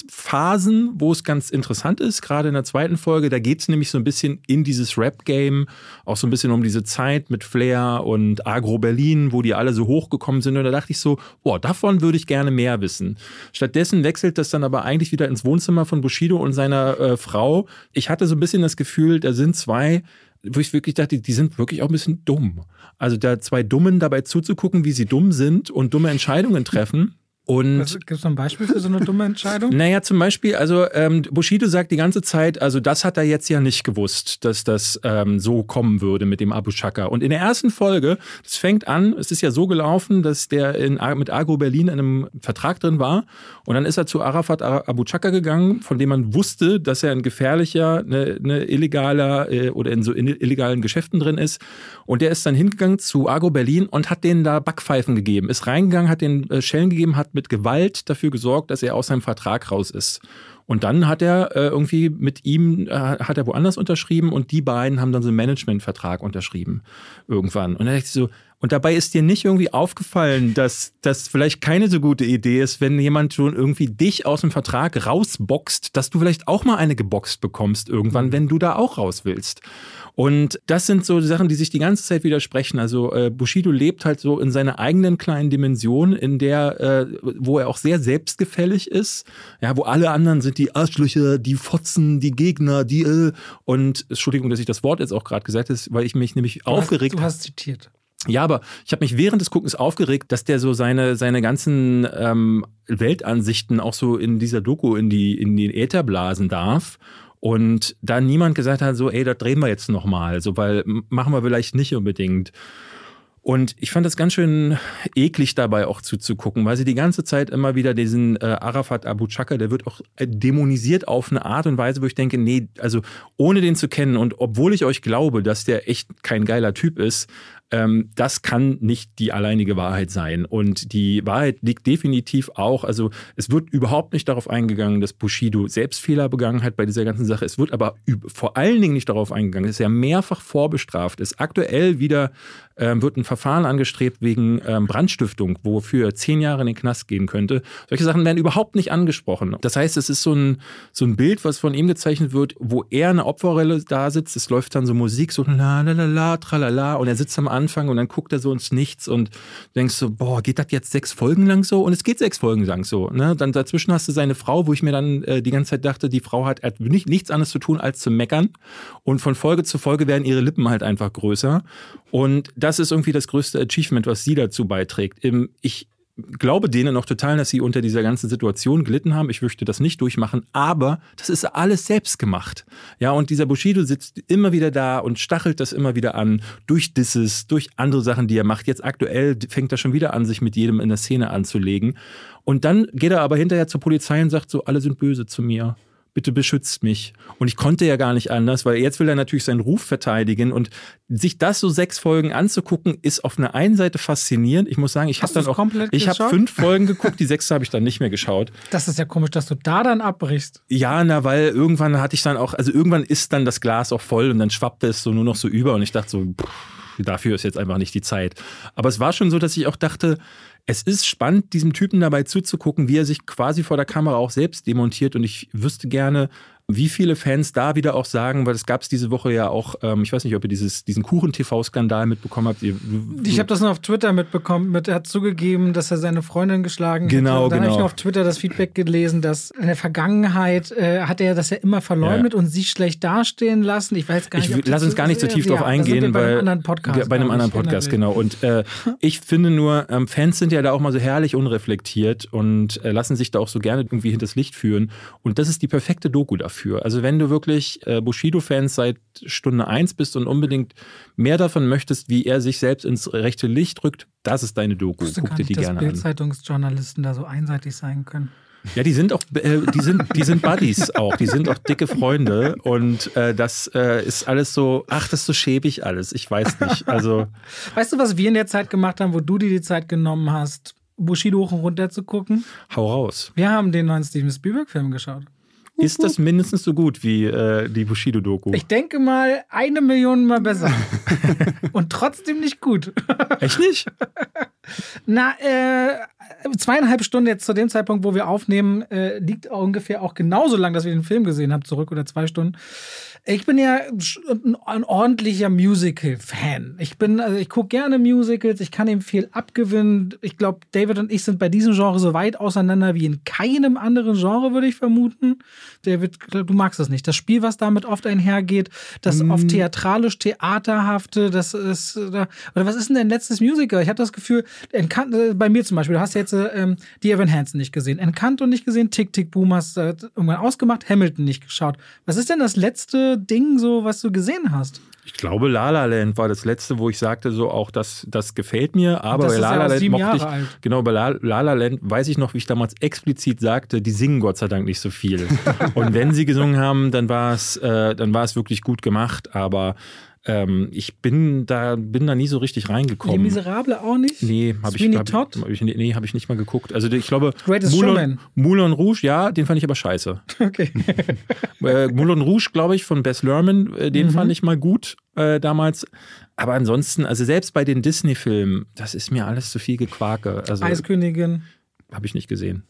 Phasen, wo es ganz interessant ist, gerade in der zweiten Folge. Da geht es nämlich so ein bisschen in dieses Rap-Game, auch so ein bisschen um diese Zeit mit Flair und Agro Berlin, wo die alle so hochgekommen sind. Und da dachte ich so, boah, davon würde ich gerne mehr wissen. Stattdessen wechselt das dann aber eigentlich wieder ins Wohnzimmer von Bushido und seiner äh, Frau. Ich hatte so ein bisschen das Gefühl, da sind zwei, wo ich wirklich dachte, die sind wirklich auch ein bisschen dumm. Also da zwei Dummen dabei zuzugucken, wie sie dumm sind und dumme Entscheidungen treffen. Und Gibt es ein Beispiel für so eine dumme Entscheidung? naja, zum Beispiel, also ähm, Bushido sagt die ganze Zeit, also das hat er jetzt ja nicht gewusst, dass das ähm, so kommen würde mit dem Abu Chaka. Und in der ersten Folge, das fängt an, es ist ja so gelaufen, dass der in, mit Agro Berlin in einem Vertrag drin war. Und dann ist er zu Arafat Abu Chaka gegangen, von dem man wusste, dass er ein gefährlicher, eine, eine illegaler äh, oder in so illegalen Geschäften drin ist. Und der ist dann hingegangen zu Agro Berlin und hat denen da Backpfeifen gegeben, ist reingegangen, hat den äh, Schellen gegeben, hat mit Gewalt dafür gesorgt, dass er aus seinem Vertrag raus ist. Und dann hat er äh, irgendwie mit ihm, äh, hat er woanders unterschrieben und die beiden haben dann so einen Managementvertrag unterschrieben irgendwann. Und dann dachte ich so, und dabei ist dir nicht irgendwie aufgefallen, dass das vielleicht keine so gute Idee ist, wenn jemand schon irgendwie dich aus dem Vertrag rausboxt, dass du vielleicht auch mal eine geboxt bekommst irgendwann, wenn du da auch raus willst. Und das sind so Sachen, die sich die ganze Zeit widersprechen. Also äh, Bushido lebt halt so in seiner eigenen kleinen Dimension, in der, äh, wo er auch sehr selbstgefällig ist. Ja, wo alle anderen sind die Arschlöcher, die Fotzen, die Gegner, die äh, und Entschuldigung, dass ich das Wort jetzt auch gerade gesagt habe, weil ich mich nämlich Du hast- aufgeregt Du hast zitiert. Ja, aber ich habe mich während des Guckens aufgeregt, dass der so seine, seine ganzen ähm, Weltansichten auch so in dieser Doku in die, in den Äther blasen darf. Und da niemand gesagt hat, so, ey, das drehen wir jetzt nochmal, so, weil machen wir vielleicht nicht unbedingt. Und ich fand das ganz schön eklig dabei auch zuzugucken, weil sie die ganze Zeit immer wieder diesen äh, Arafat Abu Chaka, der wird auch äh, dämonisiert auf eine Art und Weise, wo ich denke, nee, also ohne den zu kennen und obwohl ich euch glaube, dass der echt kein geiler Typ ist, ähm, das kann nicht die alleinige Wahrheit sein. Und die Wahrheit liegt definitiv auch, also es wird überhaupt nicht darauf eingegangen, dass Bushido selbst Fehler begangen hat bei dieser ganzen Sache. Es wird aber vor allen Dingen nicht darauf eingegangen, dass er mehrfach vorbestraft ist. Aktuell wieder ähm, wird ein Verfahren angestrebt wegen ähm, Brandstiftung, wofür zehn Jahre in den Knast gehen könnte. Solche Sachen werden überhaupt nicht angesprochen. Das heißt, es ist so ein, so ein Bild, was von ihm gezeichnet wird, wo er eine Opferrolle da sitzt. Es läuft dann so Musik, so la la la la, tralala, und er sitzt am Anfang und dann guckt er so ins Nichts und denkst so, boah, geht das jetzt sechs Folgen lang so? Und es geht sechs Folgen lang so. Ne? Dann dazwischen hast du seine Frau, wo ich mir dann äh, die ganze Zeit dachte, die Frau hat, hat nicht, nichts anderes zu tun, als zu meckern. Und von Folge zu Folge werden ihre Lippen halt einfach größer. Und das ist irgendwie das größte Achievement, was sie dazu beiträgt. Im- Ich glaube denen noch total, dass sie unter dieser ganzen Situation gelitten haben. Ich möchte das nicht durchmachen, aber das ist alles selbst gemacht. Ja, und dieser Bushido sitzt immer wieder da und stachelt das immer wieder an durch Disses, durch andere Sachen, die er macht. Jetzt aktuell fängt er schon wieder an, sich mit jedem in der Szene anzulegen. Und dann geht er aber hinterher zur Polizei und sagt so, alle sind böse zu mir. Bitte beschützt mich. Und ich konnte ja gar nicht anders, weil jetzt will er natürlich seinen Ruf verteidigen. Und sich das so sechs Folgen anzugucken, ist auf einer einen Seite faszinierend. Ich muss sagen, ich habe dann auch, komplett ich habe fünf Folgen geguckt, die sechste habe ich dann nicht mehr geschaut. Das ist ja komisch, dass du da dann abbrichst. Ja, na, weil irgendwann hatte ich dann auch, also irgendwann ist dann das Glas auch voll und dann schwappte es so nur noch so über und ich dachte so, pff, dafür ist jetzt einfach nicht die Zeit. Aber es war schon so, dass ich auch dachte, es ist spannend, diesem Typen dabei zuzugucken, wie er sich quasi vor der Kamera auch selbst demontiert. Und ich wüsste gerne, wie viele Fans da wieder auch sagen, weil es gab es diese Woche ja auch, ähm, ich weiß nicht, ob ihr dieses, diesen Kuchen-TV-Skandal mitbekommen habt. Ihr, Ich habe das nur auf Twitter mitbekommen. Mit, er hat zugegeben, dass er seine Freundin geschlagen Genau, hat. Dann habe ich genau. nur auf Twitter das Feedback gelesen, dass in der Vergangenheit äh, hat er das ja immer verleugnet und sie schlecht dastehen lassen. Ich weiß gar nicht, Ich, lass uns gar nicht so tief ja, drauf sind eingehen, bei weil einem anderen Podcast. bei einem anderen Podcast, genau. Und äh, ich finde nur, ähm, Fans sind ja da auch mal so herrlich unreflektiert und äh, lassen sich da auch so gerne irgendwie hinters Licht führen. Und das ist die perfekte Doku dafür. Für. Also wenn du wirklich äh, Bushido-Fans seit Stunde 1 bist und unbedingt mehr davon möchtest, wie er sich selbst ins rechte Licht rückt, das ist deine Doku. Guck dir die dass gerne Bildzeitungsjournalisten da so einseitig sein können. Ja, die sind auch, äh, die sind, die sind Buddies auch, die sind auch dicke Freunde und äh, das äh, ist alles so, ach, das ist so schäbig alles. Ich weiß nicht. Also, weißt du, was wir in der Zeit gemacht haben, wo du dir die Zeit genommen hast, Bushido hoch und runter zu gucken? Hau raus. Wir haben den neuen Steven Spielberg-Film geschaut. Ist das mindestens so gut wie äh, die Bushido-Doku? Ich denke mal eine Million mal besser. und trotzdem nicht gut. Echt nicht? Na, äh, zweieinhalb Stunden jetzt zu dem Zeitpunkt, wo wir aufnehmen, äh, liegt ungefähr auch genauso lang, dass wir den Film gesehen haben, zurück oder zwei Stunden. Ich bin ja ein ordentlicher Musical-Fan. Ich bin, also ich gucke gerne Musicals, ich kann ihm viel abgewinnen. Ich glaube, David und ich sind bei diesem Genre so weit auseinander wie in keinem anderen Genre, würde ich vermuten. David, du magst das nicht. Das Spiel, was damit oft einhergeht, das mm. oft theatralisch, theaterhafte, das ist, oder was ist denn dein letztes Musical? Ich habe das Gefühl, äh, bei mir zum Beispiel, du hast jetzt ähm, die Evan Hansen nicht gesehen, Encanto nicht gesehen, Tick Tick Boom hast äh, irgendwann ausgemacht, Hamilton nicht geschaut. Was ist denn das letzte Ding, so was du gesehen hast? Ich glaube, La La Land war das letzte, wo ich sagte, so auch das, das gefällt mir. Aber bei La La Land mochte Jahre ich, alt. genau, bei La, La La Land weiß ich noch, wie ich damals explizit sagte, die singen Gott sei Dank nicht so viel. Und wenn sie gesungen haben, dann war es, äh, dann war es wirklich gut gemacht. Aber ähm, ich bin da, bin da nie so richtig reingekommen. Die Miserable auch nicht? Nee, habe ich, hab? Hab ich, nee, hab ich nicht mal geguckt. Also ich glaube, Greatest Moulin. Moulin Rouge, ja, den fand ich aber scheiße. Okay. äh, Moulin Rouge, glaube ich, von Bess Lerman, äh, den mhm. fand ich mal gut äh, damals. Aber ansonsten, also selbst bei den Disney-Filmen, das ist mir alles zu viel Gequake. Also, Eiskönigin. Habe ich nicht gesehen.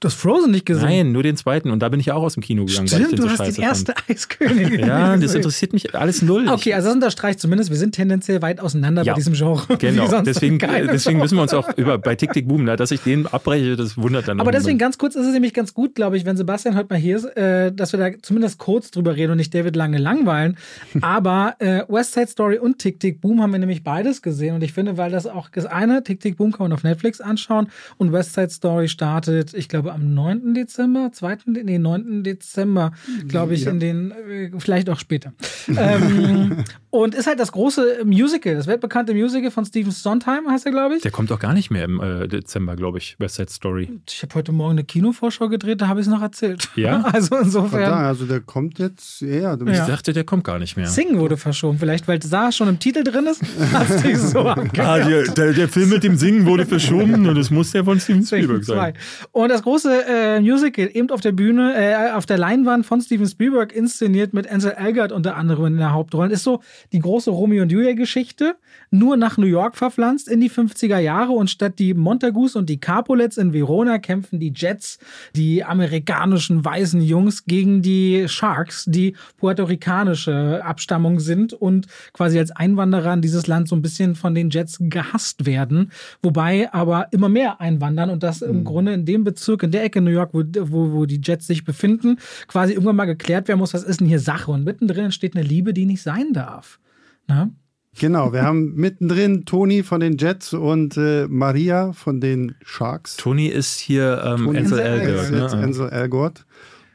Du hast Frozen nicht gesehen? Nein, nur den zweiten. Und da bin ich auch aus dem Kino gegangen. Stimmt, du so hast die erste fand. Eiskönigin. Ja, das interessiert mich alles null. Okay, also das unterstreicht zumindest, wir sind tendenziell weit auseinander ja, bei diesem Genre. Genau, deswegen, deswegen müssen wir uns auch über bei Tick Tick Boom, dass ich den abbreche, das wundert dann Aber deswegen ganz kurz ist es nämlich ganz gut, glaube ich, wenn Sebastian heute mal hier ist, äh, dass wir da zumindest kurz drüber reden und nicht David lange langweilen. Aber äh, West Side Story und Tick Tick Boom haben wir nämlich beides gesehen. Und ich finde, weil das auch das eine, Tick Tick Boom kann man auf Netflix anschauen und West Side Story startet, ich glaube, am 9. Dezember Dezember, 2. nee, 9. Dezember, glaube ich, ja. in den, äh, vielleicht auch später. ähm, und ist halt das große Musical, das weltbekannte Musical von Stephen Sondheim, heißt er, glaube ich. Der kommt doch gar nicht mehr im äh, Dezember, glaube ich, West Side Story. Ich habe heute Morgen eine Kinovorschau gedreht, da habe ich es noch erzählt. Ja? also insofern. Da, also der kommt jetzt, ja. Ich ja. dachte, der kommt gar nicht mehr. Sing wurde verschoben, vielleicht, weil Saar schon im Titel drin ist. Hast dich so ah, der, der, der, Film mit dem Singen wurde verschoben und es muss der von Steven Spielberg sein. Und das große äh, Musical eben auf der Bühne, äh, auf der Leinwand von Steven Spielberg inszeniert mit Ansel Elgert unter anderem in der Hauptrolle. Ist so die große Romeo und Julia Geschichte, nur nach New York verpflanzt in die 50er Jahre und statt die Montagus und die Capulets in Verona kämpfen die Jets, die amerikanischen weißen Jungs gegen die Sharks, die puerto-ricanische Abstammung sind und quasi als Einwanderer in dieses Land so ein bisschen von den Jets gehasst werden, wobei aber immer mehr einwandern und das im mhm. Grunde in dem Bezirk, in der Ecke New York, wo, wo, wo die Jets sich befinden, quasi irgendwann mal geklärt werden muss, was ist denn hier Sache und mittendrin entsteht eine Liebe, die nicht sein darf. Na? Genau, wir haben mittendrin Toni von den Jets und äh, Maria von den Sharks. Toni ist hier ähm, Tony Ansel Elgort. Ne? Ansel Elgort.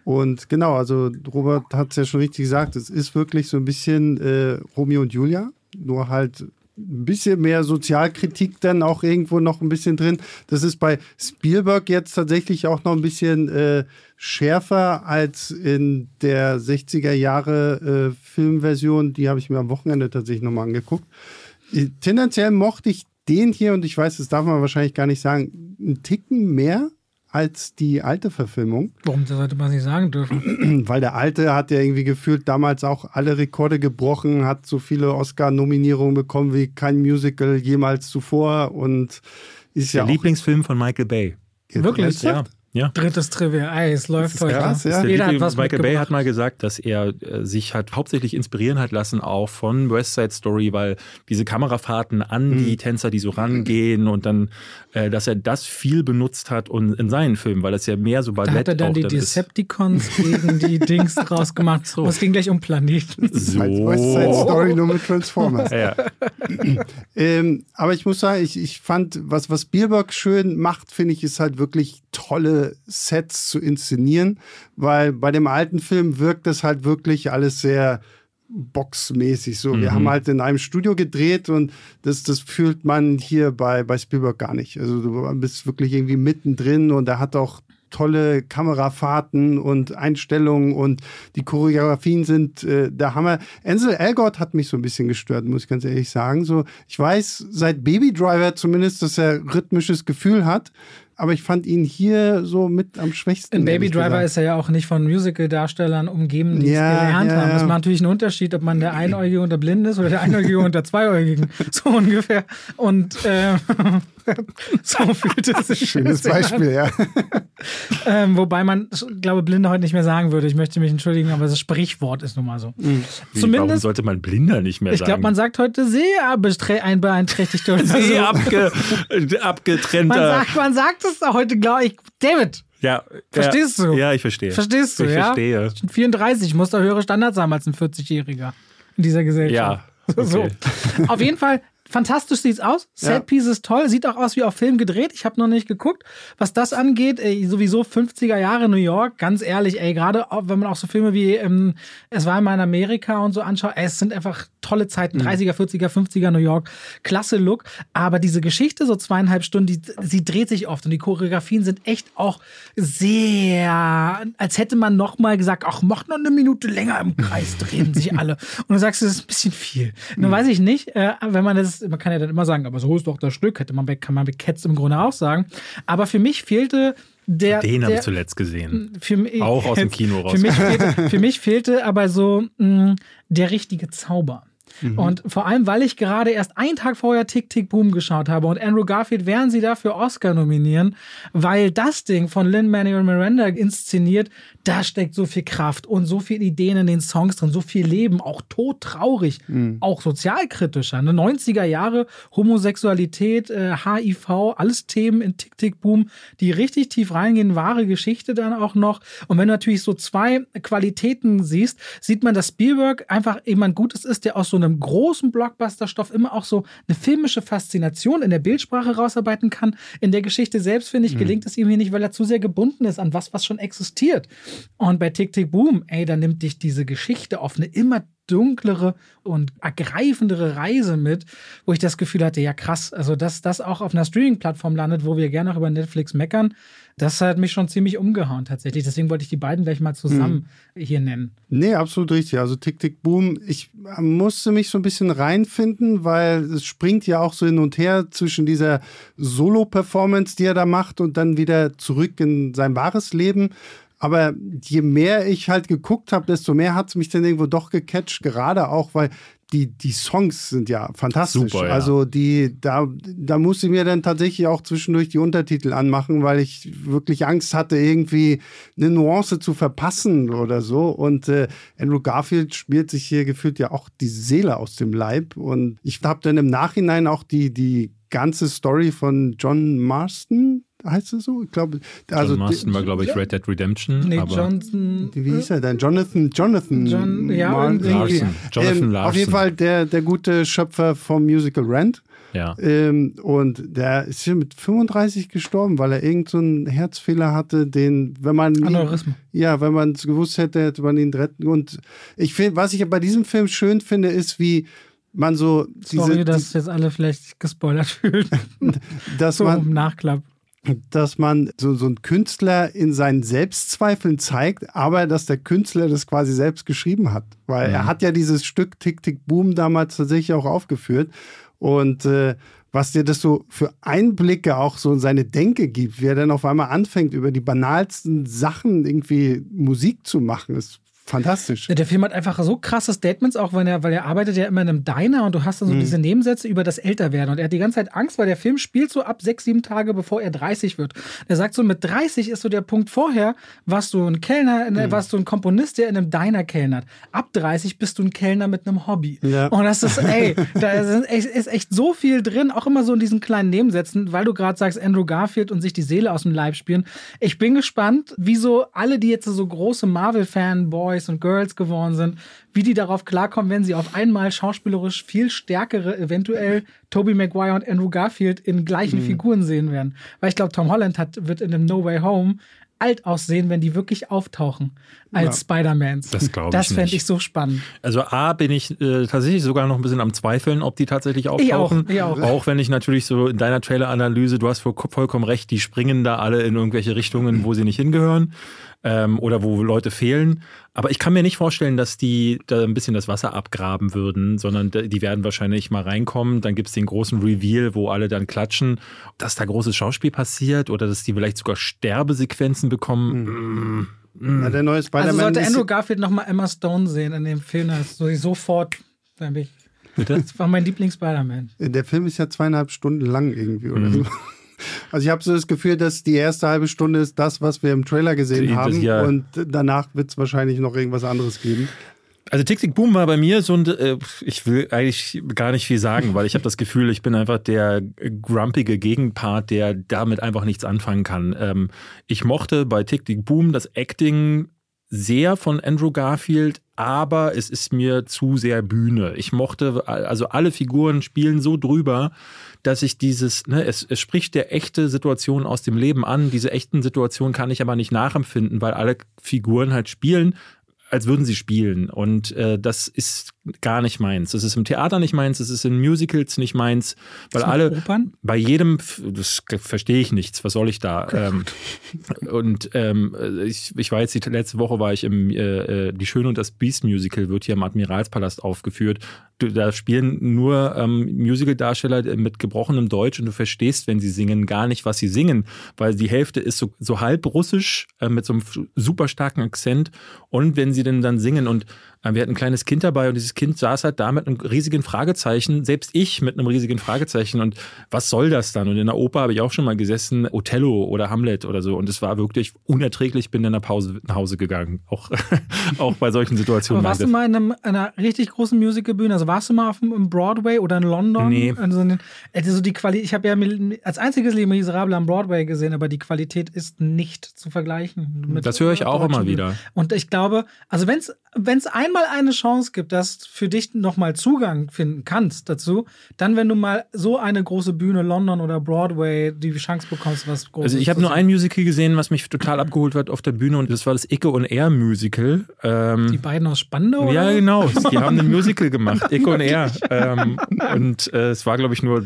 Und genau, also Robert hat es ja schon richtig gesagt, es ist wirklich so ein bisschen äh, Romeo und Julia, nur halt ein bisschen mehr Sozialkritik dann auch irgendwo noch ein bisschen drin. Das ist bei Spielberg jetzt tatsächlich auch noch ein bisschen äh, schärfer als in der 60er Jahre äh, Filmversion. Die habe ich mir am Wochenende tatsächlich nochmal angeguckt. Äh, tendenziell mochte ich den hier, und ich weiß, das darf man wahrscheinlich gar nicht sagen, einen Ticken mehr als die alte Verfilmung. Warum sollte man nicht sagen dürfen? Weil der alte hat ja irgendwie gefühlt damals auch alle Rekorde gebrochen, hat so viele Oscar-Nominierungen bekommen wie kein Musical jemals zuvor und ist der ja. Der Lieblingsfilm von Michael Bay. Wirklich? Ja. Ja. Drittes Trivia. Ey, es läuft heute. Krass, ja. Jeder hat was Michael Bay hat mal gesagt, dass er äh, sich hat hauptsächlich inspirieren hat lassen auch von West Side Story, weil diese Kamerafahrten an mhm. die Tänzer, die so rangehen und dann, äh, dass er das viel benutzt hat und in seinen Filmen, weil das ja mehr so Ballett Da hat er dann die dann Decepticons gegen die Dings draus gemacht. So. es ging gleich um Planeten. So. West Side Story nur mit Transformers. ja. ähm, aber ich muss sagen, ich, ich fand, was, was Spielberg schön macht, finde ich, ist halt wirklich tolle Sets zu inszenieren, weil bei dem alten Film wirkt das halt wirklich alles sehr boxmäßig so. Mhm. Wir haben halt in einem Studio gedreht und das, das fühlt man hier bei, bei Spielberg gar nicht. Also du bist wirklich irgendwie mittendrin und er hat auch tolle Kamerafahrten und Einstellungen und die Choreografien sind äh, der Hammer. Ansel Elgort hat mich so ein bisschen gestört, muss ich ganz ehrlich sagen. So, ich weiß seit Baby Driver zumindest, dass er rhythmisches Gefühl hat aber ich fand ihn hier so mit am schwächsten. In Baby Driver gesagt. ist er ja auch nicht von Musical-Darstellern umgeben, die ja, es gelernt ja, haben. Das macht natürlich einen Unterschied, ob man der Einäugige unter Blind ist oder der Einäugige unter Zweiäugigen. So ungefähr. Und äh, so fühlt es sich. Schönes Beispiel, ja. ähm, wobei man, ich glaube, Blinde heute nicht mehr sagen würde. Ich möchte mich entschuldigen, aber das Sprichwort ist nun mal so. Mhm. Wie, Zumindest, warum sollte man Blinder nicht mehr ich sagen? Ich glaube, man sagt heute sehr beeinträchtigt. sehr abge, abgetrennter. Man sagt, man sagt es heute, glaube ich. David, ja, verstehst ja, du? Ja, ich verstehe. Verstehst du, ich ja? verstehe. Ich bin 34, muss da höhere Standards haben als ein 40-Jähriger in dieser Gesellschaft. Ja. Okay. So. Auf jeden Fall fantastisch sieht's aus. Setpiece ja. ist toll, sieht auch aus wie auf Film gedreht. Ich habe noch nicht geguckt, was das angeht. Ey, sowieso 50er Jahre New York, ganz ehrlich, ey, gerade wenn man auch so Filme wie ähm, Es war einmal in Amerika und so anschaut, ey, es sind einfach tolle Zeiten, 30er, 40er, 50er New York, klasse Look. Aber diese Geschichte, so zweieinhalb Stunden, die, sie dreht sich oft und die Choreografien sind echt auch sehr, als hätte man noch mal gesagt, ach, mach noch eine Minute länger im Kreis, drehen sich alle. Und du sagst, das ist ein bisschen viel. Nun weiß ich nicht, äh, wenn man das man kann ja dann immer sagen, aber so ist doch das Stück, hätte man bei, kann man bei Cats im Grunde auch sagen. Aber für mich fehlte der. Den habe ich zuletzt gesehen. Für, auch aus dem Kino raus. Für mich fehlte, für mich fehlte aber so mh, der richtige Zauber. Mhm. Und vor allem, weil ich gerade erst einen Tag vorher Tick Tick Boom geschaut habe und Andrew Garfield werden sie dafür Oscar nominieren, weil das Ding von Lin-Manuel Miranda inszeniert, da steckt so viel Kraft und so viele Ideen in den Songs drin, so viel Leben, auch todtraurig, mhm. auch sozialkritischer. Ne? 90er Jahre, Homosexualität, äh, HIV, alles Themen in Tick Tick Boom, die richtig tief reingehen, wahre Geschichte dann auch noch. Und wenn du natürlich so zwei Qualitäten siehst, sieht man, dass Spielberg einfach jemand Gutes ist, der aus so einem großen Blockbuster-Stoff immer auch so eine filmische Faszination in der Bildsprache rausarbeiten kann. In der Geschichte selbst, finde ich, mhm. gelingt es ihm hier nicht, weil er zu sehr gebunden ist an was, was schon existiert. Und bei Tick Tick Boom, ey, da nimmt dich diese Geschichte auf eine immer dunklere und ergreifendere Reise mit, wo ich das Gefühl hatte, ja krass, also dass das auch auf einer Streaming-Plattform landet, wo wir gerne auch über Netflix meckern, das hat mich schon ziemlich umgehauen tatsächlich. Deswegen wollte ich die beiden gleich mal zusammen mhm. hier nennen. Nee, absolut richtig. Also Tick Tick Boom, ich musste mich so ein bisschen reinfinden, weil es springt ja auch so hin und her zwischen dieser Solo-Performance, die er da macht und dann wieder zurück in sein wahres Leben. Aber je mehr ich halt geguckt habe, desto mehr hat es mich dann irgendwo doch gecatcht, gerade auch, weil die, die Songs sind ja fantastisch. Super, ja. Also die, da, da musste ich mir dann tatsächlich auch zwischendurch die Untertitel anmachen, weil ich wirklich Angst hatte, irgendwie eine Nuance zu verpassen oder so. Und äh, Andrew Garfield spielt sich hier gefühlt ja auch die Seele aus dem Leib. Und ich habe dann im Nachhinein auch die, die ganze Story von John Marston, heißt es so? Ich glaube, also John Marston war, glaube ich, Red Dead Redemption. Nee, aber Johnson. Wie hieß er denn? Jonathan, Jonathan. John, ja, Larson. Jonathan ähm, Larson. Auf jeden Fall der, der gute Schöpfer vom Musical Rent. Ja. Ähm, und der ist hier mit 35 gestorben, weil er irgendeinen so Herzfehler hatte, den, wenn man. Aneurysm. Ja, wenn man es gewusst hätte, hätte man ihn retten. Und ich finde, was ich bei diesem Film schön finde, ist, wie man so diese. Sorry, dass jetzt alle vielleicht gespoilert fühlen. dass so man, im Nachklapp dass man so, so einen Künstler in seinen Selbstzweifeln zeigt, aber dass der Künstler das quasi selbst geschrieben hat. Weil mhm. er hat ja dieses Stück Tick Tick Boom damals tatsächlich auch aufgeführt. Und äh, was dir das so für Einblicke auch so in seine Denke gibt, wie er dann auf einmal anfängt, über die banalsten Sachen irgendwie Musik zu machen, ist fantastisch. Der Film hat einfach so krasse Statements, auch wenn er, weil er arbeitet ja immer in einem Diner und du hast dann so mhm. diese Nebensätze über das Älterwerden. Und er hat die ganze Zeit Angst, weil der Film spielt so ab sechs, sieben Tage, bevor er 30 wird. Er sagt so, mit 30 ist so der Punkt vorher, warst du ein Kellner, mhm. warst du ein Komponist, der in einem Diner kellnert. Ab 30 bist du ein Kellner mit einem Hobby. Ja. Und das ist, ey, da ist echt, ist echt so viel drin, auch immer so in diesen kleinen Nebensätzen, weil du gerade sagst, Andrew Garfield und sich die Seele aus dem Leib spielen. Ich bin gespannt, wieso alle, die jetzt so große Marvel-Fanboys Boys und Girls geworden sind, wie die darauf klarkommen, wenn sie auf einmal schauspielerisch viel stärkere, eventuell Tobey Maguire und Andrew Garfield in gleichen mhm. Figuren sehen werden. Weil ich glaube, Tom Holland hat, wird in dem No Way Home alt aussehen, wenn die wirklich auftauchen als ja, Spider-Mans. Das glaube ich. Das fände ich so spannend. Also A bin ich äh, tatsächlich sogar noch ein bisschen am Zweifeln, ob die tatsächlich auftauchen. Ich auch, ich auch. auch wenn ich natürlich so in deiner Trailer-Analyse, du hast vollkommen recht, die springen da alle in irgendwelche Richtungen, wo sie nicht hingehören ähm, oder wo Leute fehlen. Aber ich kann mir nicht vorstellen, dass die da ein bisschen das Wasser abgraben würden, sondern die werden wahrscheinlich mal reinkommen. Dann gibt es den großen Reveal, wo alle dann klatschen, dass da großes Schauspiel passiert oder dass die vielleicht sogar Sterbesequenzen bekommen. Mhm. Mm. Ja, der neue Spider-Man. Also sollte Andrew Garfield nochmal Emma Stone sehen in dem Film, das so sofort, ich. Bitte? Das war mein Lieblings-Spider-Man. Der Film ist ja zweieinhalb Stunden lang irgendwie oder mhm. so. Also ich habe so das Gefühl, dass die erste halbe Stunde ist das, was wir im Trailer gesehen das, haben. Ja. Und danach wird es wahrscheinlich noch irgendwas anderes geben. Also Tick Boom war bei mir so ein, äh, ich will eigentlich gar nicht viel sagen, weil ich habe das Gefühl, ich bin einfach der grumpige Gegenpart, der damit einfach nichts anfangen kann. Ähm, ich mochte bei Tick Boom das Acting sehr von Andrew Garfield, aber es ist mir zu sehr Bühne. Ich mochte, also alle Figuren spielen so drüber, dass ich dieses, ne, es, es spricht der echte Situation aus dem Leben an. Diese echten Situationen kann ich aber nicht nachempfinden, weil alle Figuren halt spielen als würden sie spielen. Und äh, das ist gar nicht meins. Das ist im Theater nicht meins, das ist in Musicals nicht meins, weil alle Opern? bei jedem, das verstehe ich nichts, was soll ich da? Ähm, und ähm, ich, ich war jetzt, die letzte Woche war ich im äh, äh Die Schöne und das Beast Musical, wird hier im Admiralspalast aufgeführt. Da spielen nur ähm, Musical-Darsteller mit gebrochenem Deutsch und du verstehst, wenn sie singen, gar nicht, was sie singen, weil die Hälfte ist so, so halb russisch äh, mit so einem super starken Akzent und wenn sie denn dann singen und wir hatten ein kleines Kind dabei und dieses Kind saß halt da mit einem riesigen Fragezeichen, selbst ich mit einem riesigen Fragezeichen und was soll das dann? Und in der Oper habe ich auch schon mal gesessen, Othello oder Hamlet oder so und es war wirklich unerträglich, bin in der Pause nach Hause gegangen, auch, auch bei solchen Situationen. Warst du mal in einem, einer richtig großen Musicalbühne, also warst du mal auf dem Broadway oder in London? Nee. Also, also die Qualität, ich habe ja als einziges Leben Miserable am Broadway gesehen, aber die Qualität ist nicht zu vergleichen. das höre ich auch immer wieder. Und ich glaube, also wenn es einmal eine Chance gibt, dass für dich nochmal Zugang finden kannst dazu, dann wenn du mal so eine große Bühne London oder Broadway die Chance bekommst, was großes Also ich habe nur ein Musical gesehen, was mich total abgeholt hat auf der Bühne und das war das Icke und Air Musical. Ähm, die beiden aus Spandau? Ja, genau. Die haben ein Musical gemacht, Icke und Air. Ähm, und äh, es war, glaube ich, nur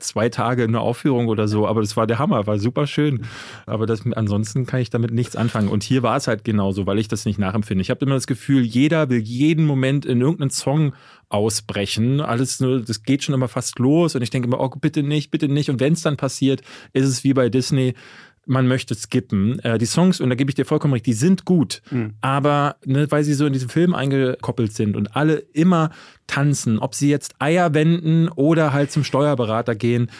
zwei Tage in der Aufführung oder so, aber das war der Hammer, war super schön. Aber das, ansonsten kann ich damit nichts anfangen. Und hier war es halt genauso, weil ich das nicht nachempfinde. Ich habe immer das Gefühl, jeder will jeden Moment in irgendeinen Song ausbrechen. Alles nur, das geht schon immer fast los und ich denke immer, oh, bitte nicht, bitte nicht. Und wenn es dann passiert, ist es wie bei Disney man möchte skippen. Äh, die Songs, und da gebe ich dir vollkommen recht, die sind gut, mhm. aber ne, weil sie so in diesem Film eingekoppelt sind und alle immer tanzen, ob sie jetzt Eier wenden oder halt zum Steuerberater gehen,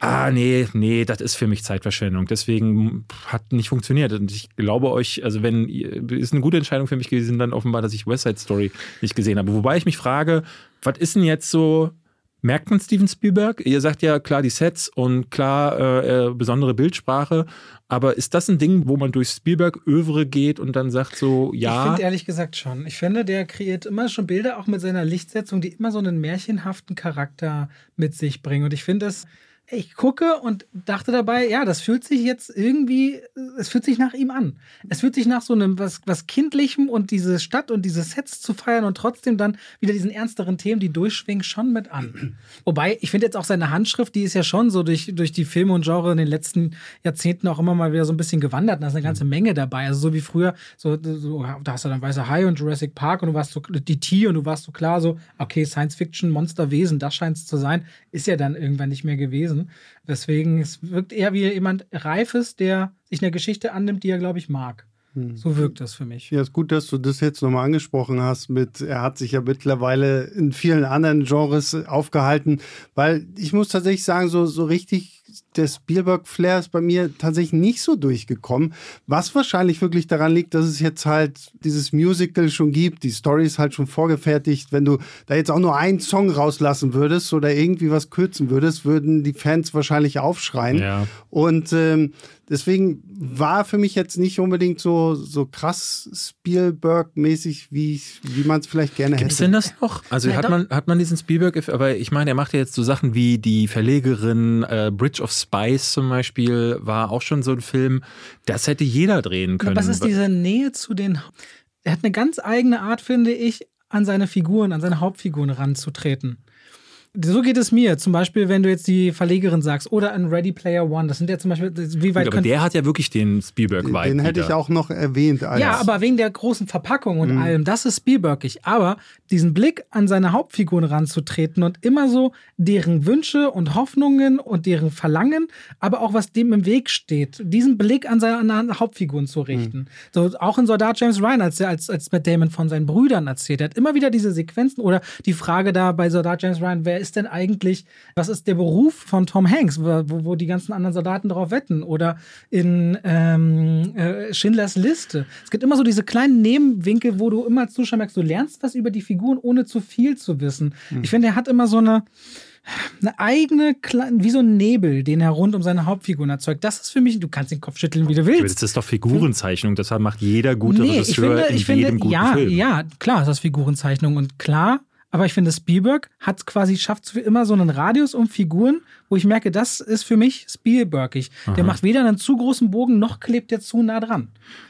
ah, nee, nee, das ist für mich Zeitverschwendung. Deswegen hat nicht funktioniert. Und ich glaube euch, also wenn, ist eine gute Entscheidung für mich gewesen, dann offenbar, dass ich West Side Story nicht gesehen habe. Wobei ich mich frage, was ist denn jetzt so, merkt man Steven Spielberg? Ihr sagt ja klar die Sets und klar äh, äh besondere Bildsprache, aber ist das ein Ding, wo man durch Spielberg-Övre geht und dann sagt so, ja? Ich finde ehrlich gesagt schon. Ich finde, der kreiert immer schon Bilder, auch mit seiner Lichtsetzung, die immer so einen märchenhaften Charakter mit sich bringen. Und ich finde das ich gucke und dachte dabei, ja, das fühlt sich jetzt irgendwie, es fühlt sich nach ihm an. Es fühlt sich nach so einem was, was Kindlichem und diese Stadt und diese Sets zu feiern und trotzdem dann wieder diesen ernsteren Themen, die durchschwingen, schon mit an. Wobei, ich finde jetzt auch seine Handschrift, die ist ja schon so durch, durch die Filme und Genre in den letzten Jahrzehnten auch immer mal wieder so ein bisschen gewandert. Da ist eine ganze mhm. Menge dabei. Also so wie früher, so, so da hast du dann Weißer Hai und Jurassic Park und du warst so, die T und du warst so klar so, okay, Science Fiction, Monsterwesen, das scheint es zu sein, ist ja dann irgendwann nicht mehr gewesen gewesen. Deswegen, es wirkt eher wie jemand Reifes, der sich eine Geschichte annimmt, die er, glaube ich, mag. Hm. So wirkt das für mich. Ja, ist gut, dass du das jetzt nochmal angesprochen hast. Mit, er hat sich ja mittlerweile in vielen anderen Genres aufgehalten, weil ich muss tatsächlich sagen, so, so richtig der Spielberg-Flair ist bei mir tatsächlich nicht so durchgekommen. Was wahrscheinlich wirklich daran liegt, dass es jetzt halt dieses Musical schon gibt, die Story ist halt schon vorgefertigt. Wenn du da jetzt auch nur einen Song rauslassen würdest oder irgendwie was kürzen würdest, würden die Fans wahrscheinlich aufschreien. Ja. Und ähm, deswegen war für mich jetzt nicht unbedingt so, so krass Spielberg-mäßig, wie, wie man es vielleicht gerne Gibt's hätte. denn das noch? Also Ja, hat man, hat man diesen Spielberg, aber ich meine, er macht ja jetzt so Sachen wie die Verlegerin, äh, Bridge of Spice zum Beispiel, war auch schon so ein Film, das hätte jeder drehen können. Was ist diese Nähe zu den. Er hat eine ganz eigene Art, finde ich, an seine Figuren, an seine Hauptfiguren ranzutreten. So geht es mir. Zum Beispiel, wenn du jetzt die Verlegerin sagst oder an Ready Player One. Das sind ja zum Beispiel, wie weit Gut, aber der hat ja wirklich den Spielberg-Vibe. Den hätte ich auch noch erwähnt. Als Ja, aber wegen der großen Verpackung und allem, das ist Spielbergig. Aber diesen Blick an seine Hauptfiguren ranzutreten und immer so deren Wünsche und Hoffnungen und deren Verlangen, aber auch was dem im Weg steht, diesen Blick an seine Hauptfiguren zu richten. So auch in Soldat James Ryan, als er als, als Matt Damon von seinen Brüdern erzählt, er hat immer wieder diese Sequenzen oder die Frage da bei Soldat James Ryan, wer ist denn eigentlich, was ist der Beruf von Tom Hanks, wo, wo die ganzen anderen Soldaten darauf wetten oder in ähm, äh, Schindlers Liste. Es gibt immer so diese kleinen Nebenwinkel, wo du immer als Zuschauer merkst, du lernst was über die Figuren, ohne zu viel zu wissen. Ich finde, er hat immer so eine, eine eigene, wie so ein Nebel, den er rund um seine Hauptfiguren erzeugt. Das ist für mich, du kannst den Kopf schütteln, wie du willst. Das ist doch Figurenzeichnung, deshalb macht jeder gute Nee, ich Regisseur finde, in ich jedem finde, guten ja, Film. ja, klar ist das Figurenzeichnung und klar, aber ich finde, Spielberg hat quasi, schafft für immer so einen Radius um Figuren, wo ich merke, das ist für mich Spielbergig. Der macht weder einen zu großen Bogen, noch klebt der zu nah dran.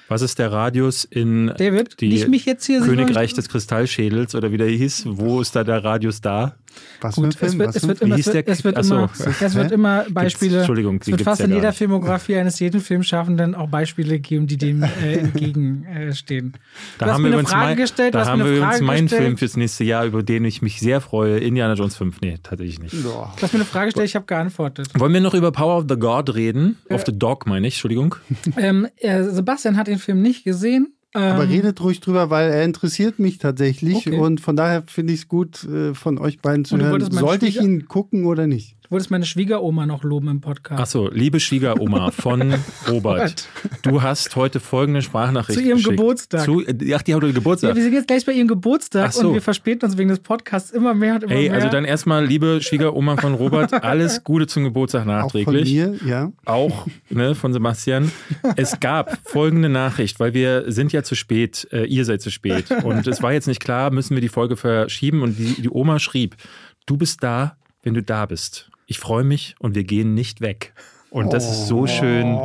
Was ist der Radius in David, die nicht mich jetzt hier Königreich des Kristallschädels oder wie der hieß? Wo ist da der Radius da? Was für ein Gut, es Film? wird, was es für ein wird Film? immer, es hieß wird, der- es wird immer, es wird Hä? immer Beispiele. Entschuldigung, es wird gibt's fast ja in jeder. Filmografie eines jeden Filmschaffenden auch Beispiele geben, die dem äh, entgegenstehen. Da du hast haben mir wir eine übrigens Frage mein, gestellt, du da haben mir wir übrigens meinen gestellt. Film fürs nächste Jahr, über den ich mich sehr freue. Indiana Jones 5. Nee, tatsächlich nicht. Boah. Du hast mir eine Frage gestellt, ich habe geantwortet. Wollen wir noch über Power of the God reden? Of the Dog meine ich, Entschuldigung. Ähm, äh, Sebastian hat den Film nicht gesehen. Ähm, Aber redet ruhig drüber, weil er interessiert mich tatsächlich Okay. und von daher finde ich es gut, äh, von euch beiden zu hören. Sollte ich ihn gucken oder nicht? Du wolltest meine Schwiegeroma noch loben im Podcast. Achso, liebe Schwiegeroma von Robert, du hast heute folgende Sprachnachricht Zu ihrem geschickt. Geburtstag. Zu, äh, ach, die hat heute Ja, Geburtstag. wir sind jetzt gleich bei ihrem Geburtstag so. und wir verspäten uns wegen des Podcasts immer mehr und immer Ey, mehr. also dann erstmal, liebe Schwiegeroma von Robert, alles Gute zum Geburtstag Auch von nachträglich. mir, ja. auch ne, von Sebastian. Es gab folgende Nachricht, weil wir sind ja zu spät, äh, ihr seid zu spät. Und es war jetzt nicht klar, müssen wir die Folge verschieben. Und die, die Oma schrieb, du bist da, wenn du da bist. Ich freue mich und wir gehen nicht weg. Und das ist so schön.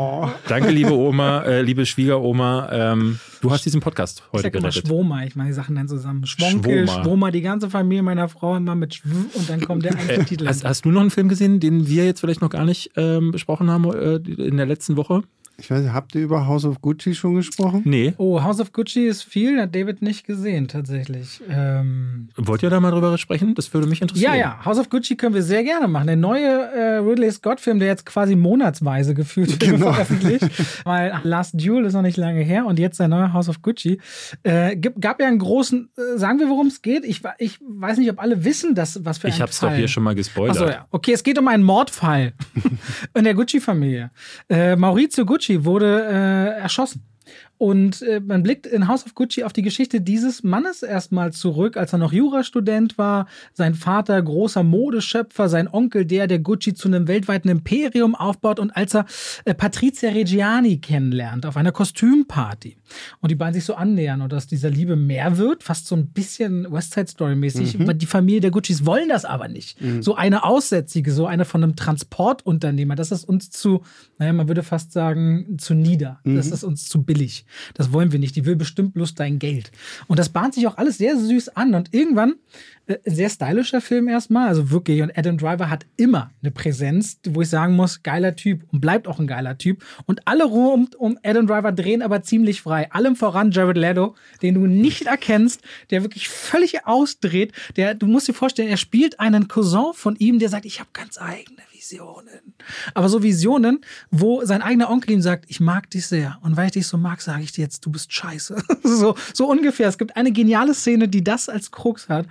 Danke, liebe Oma, äh, liebe Schwiegeroma. Ähm, du hast diesen Podcast ich heute sag immer gerettet. Schwoma, ich mache die Sachen dann zusammen. Schwonkel, Schwoma. Schwoma, die ganze Familie meiner Frau immer mit Schw und dann kommt der eigentliche Titel. Äh, Hast, hast du noch einen Film gesehen, den wir jetzt vielleicht noch gar nicht ähm, besprochen haben äh, in der letzten Woche? Ich weiß nicht, habt ihr über House of Gucci schon gesprochen? Nee. Oh, House of Gucci ist viel, hat David nicht gesehen tatsächlich. Ähm, Wollt ihr da mal drüber sprechen? Das würde mich interessieren. ja, ja, House of Gucci können wir sehr gerne machen. Der neue äh, Ridley Scott-Film, der jetzt quasi monatsweise gefühlt wird Genau. veröffentlicht, weil Last Duel ist noch nicht lange her und jetzt sein neuer House of Gucci. Äh, gab ja einen großen, äh, sagen wir, worum es geht? Ich, ich weiß nicht, ob alle wissen, dass, was für ein Ich hab's Fall. doch hier schon mal gespoilert. Achso, ja. Okay, es geht um einen Mordfall in der Gucci-Familie. Äh, Maurizio Gucci wurde äh, erschossen. Und äh, man blickt in House of Gucci auf die Geschichte dieses Mannes erstmal zurück, als er noch Jurastudent war. Sein Vater, großer Modeschöpfer, sein Onkel, der, der Gucci zu einem weltweiten Imperium aufbaut und als er äh, Patrizia Reggiani kennenlernt auf einer Kostümparty und die beiden sich so annähern und aus dieser Liebe mehr wird, fast so ein bisschen West Side Story mäßig. Mhm. Die Familie der Guccis wollen das aber nicht. So eine Aussätzige, so eine von einem Transportunternehmer, das ist uns zu, naja, man würde fast sagen, zu nieder. Das Mhm. ist uns zu billig. Das wollen wir nicht. Die will bestimmt bloß dein Geld. Und das bahnt sich auch alles sehr süß an. Und irgendwann, äh, sehr stylischer Film erstmal, also wirklich. Und Adam Driver hat immer eine Präsenz, wo ich sagen muss, geiler Typ und bleibt auch ein geiler Typ. Und alle rum um Adam Driver drehen aber ziemlich frei. Allem voran Jared Leto, den du nicht erkennst, der wirklich völlig ausdreht. Der, du musst dir vorstellen, er spielt einen Cousin von ihm, der sagt, ich habe ganz eigene Visionen. Aber so Visionen, wo sein eigener Onkel ihm sagt, ich mag dich sehr. Und weil ich dich so mag, sage ich dir jetzt, du bist scheiße. so, so ungefähr. Es gibt eine geniale Szene, die das als Krux hat.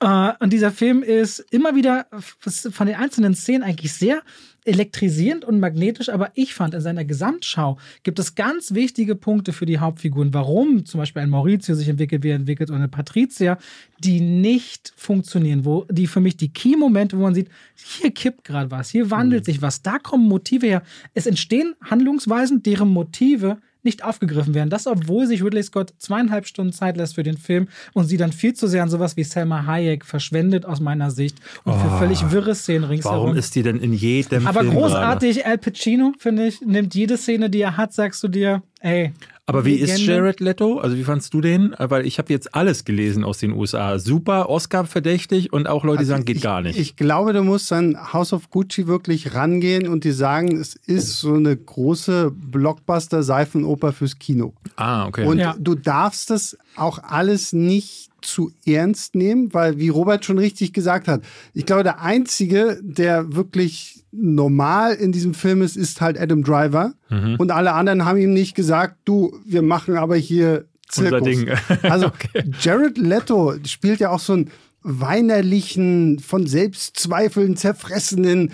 Äh, und dieser Film ist immer wieder von den einzelnen Szenen eigentlich sehr elektrisierend und magnetisch, aber ich fand, in seiner Gesamtschau gibt es ganz wichtige Punkte für die Hauptfiguren, warum zum Beispiel ein Maurizio sich entwickelt, wie er entwickelt, und eine Patricia, die nicht funktionieren, wo die für mich die Key-Momente, wo man sieht, hier kippt gerade was, hier wandelt mhm. sich was, da kommen Motive her. Es entstehen Handlungsweisen, deren Motive nicht aufgegriffen werden. Das, obwohl sich Ridley Scott zweieinhalb Stunden Zeit lässt für den Film und sie dann viel zu sehr an sowas wie Selma Hayek verschwendet, aus meiner Sicht. Und oh, für völlig wirre Szenen ringsherum. Warum ist die denn in jedem Aber Film großartig? Al Pacino, finde ich, nimmt jede Szene, die er hat, sagst du dir, ey, aber wie Legende. ist Jared Leto? Also wie fandst du den? Weil ich habe jetzt alles gelesen aus den USA. Super, Oscar verdächtig und auch Leute also sagen, geht ich, gar nicht. Ich glaube, du musst an House of Gucci wirklich rangehen und dir sagen, es ist so eine große Blockbuster-Seifenoper fürs Kino. Ah, okay. Und ja. du darfst das auch alles nicht zu ernst nehmen, weil, wie Robert schon richtig gesagt hat, ich glaube, der Einzige, der wirklich normal in diesem Film ist, ist halt Adam Driver. Mhm. Und alle anderen haben ihm nicht gesagt, du, wir machen aber hier Zirkus. Also okay. Jared Leto spielt ja auch so einen weinerlichen, von Selbstzweifeln zerfressenen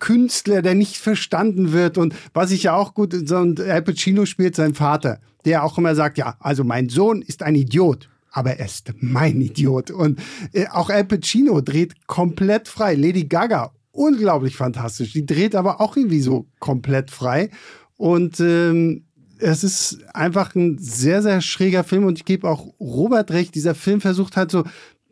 Künstler, der nicht verstanden wird. Und was ich ja auch gut, und Al Pacino spielt seinen Vater, der auch immer sagt, ja, also mein Sohn ist ein Idiot aber er ist mein Idiot. Und äh, auch Al Pacino dreht komplett frei. Lady Gaga, unglaublich fantastisch. Die dreht aber auch irgendwie so komplett frei. Und ähm, es ist einfach ein sehr, sehr schräger Film. Und ich gebe auch Robert recht, dieser Film versucht halt so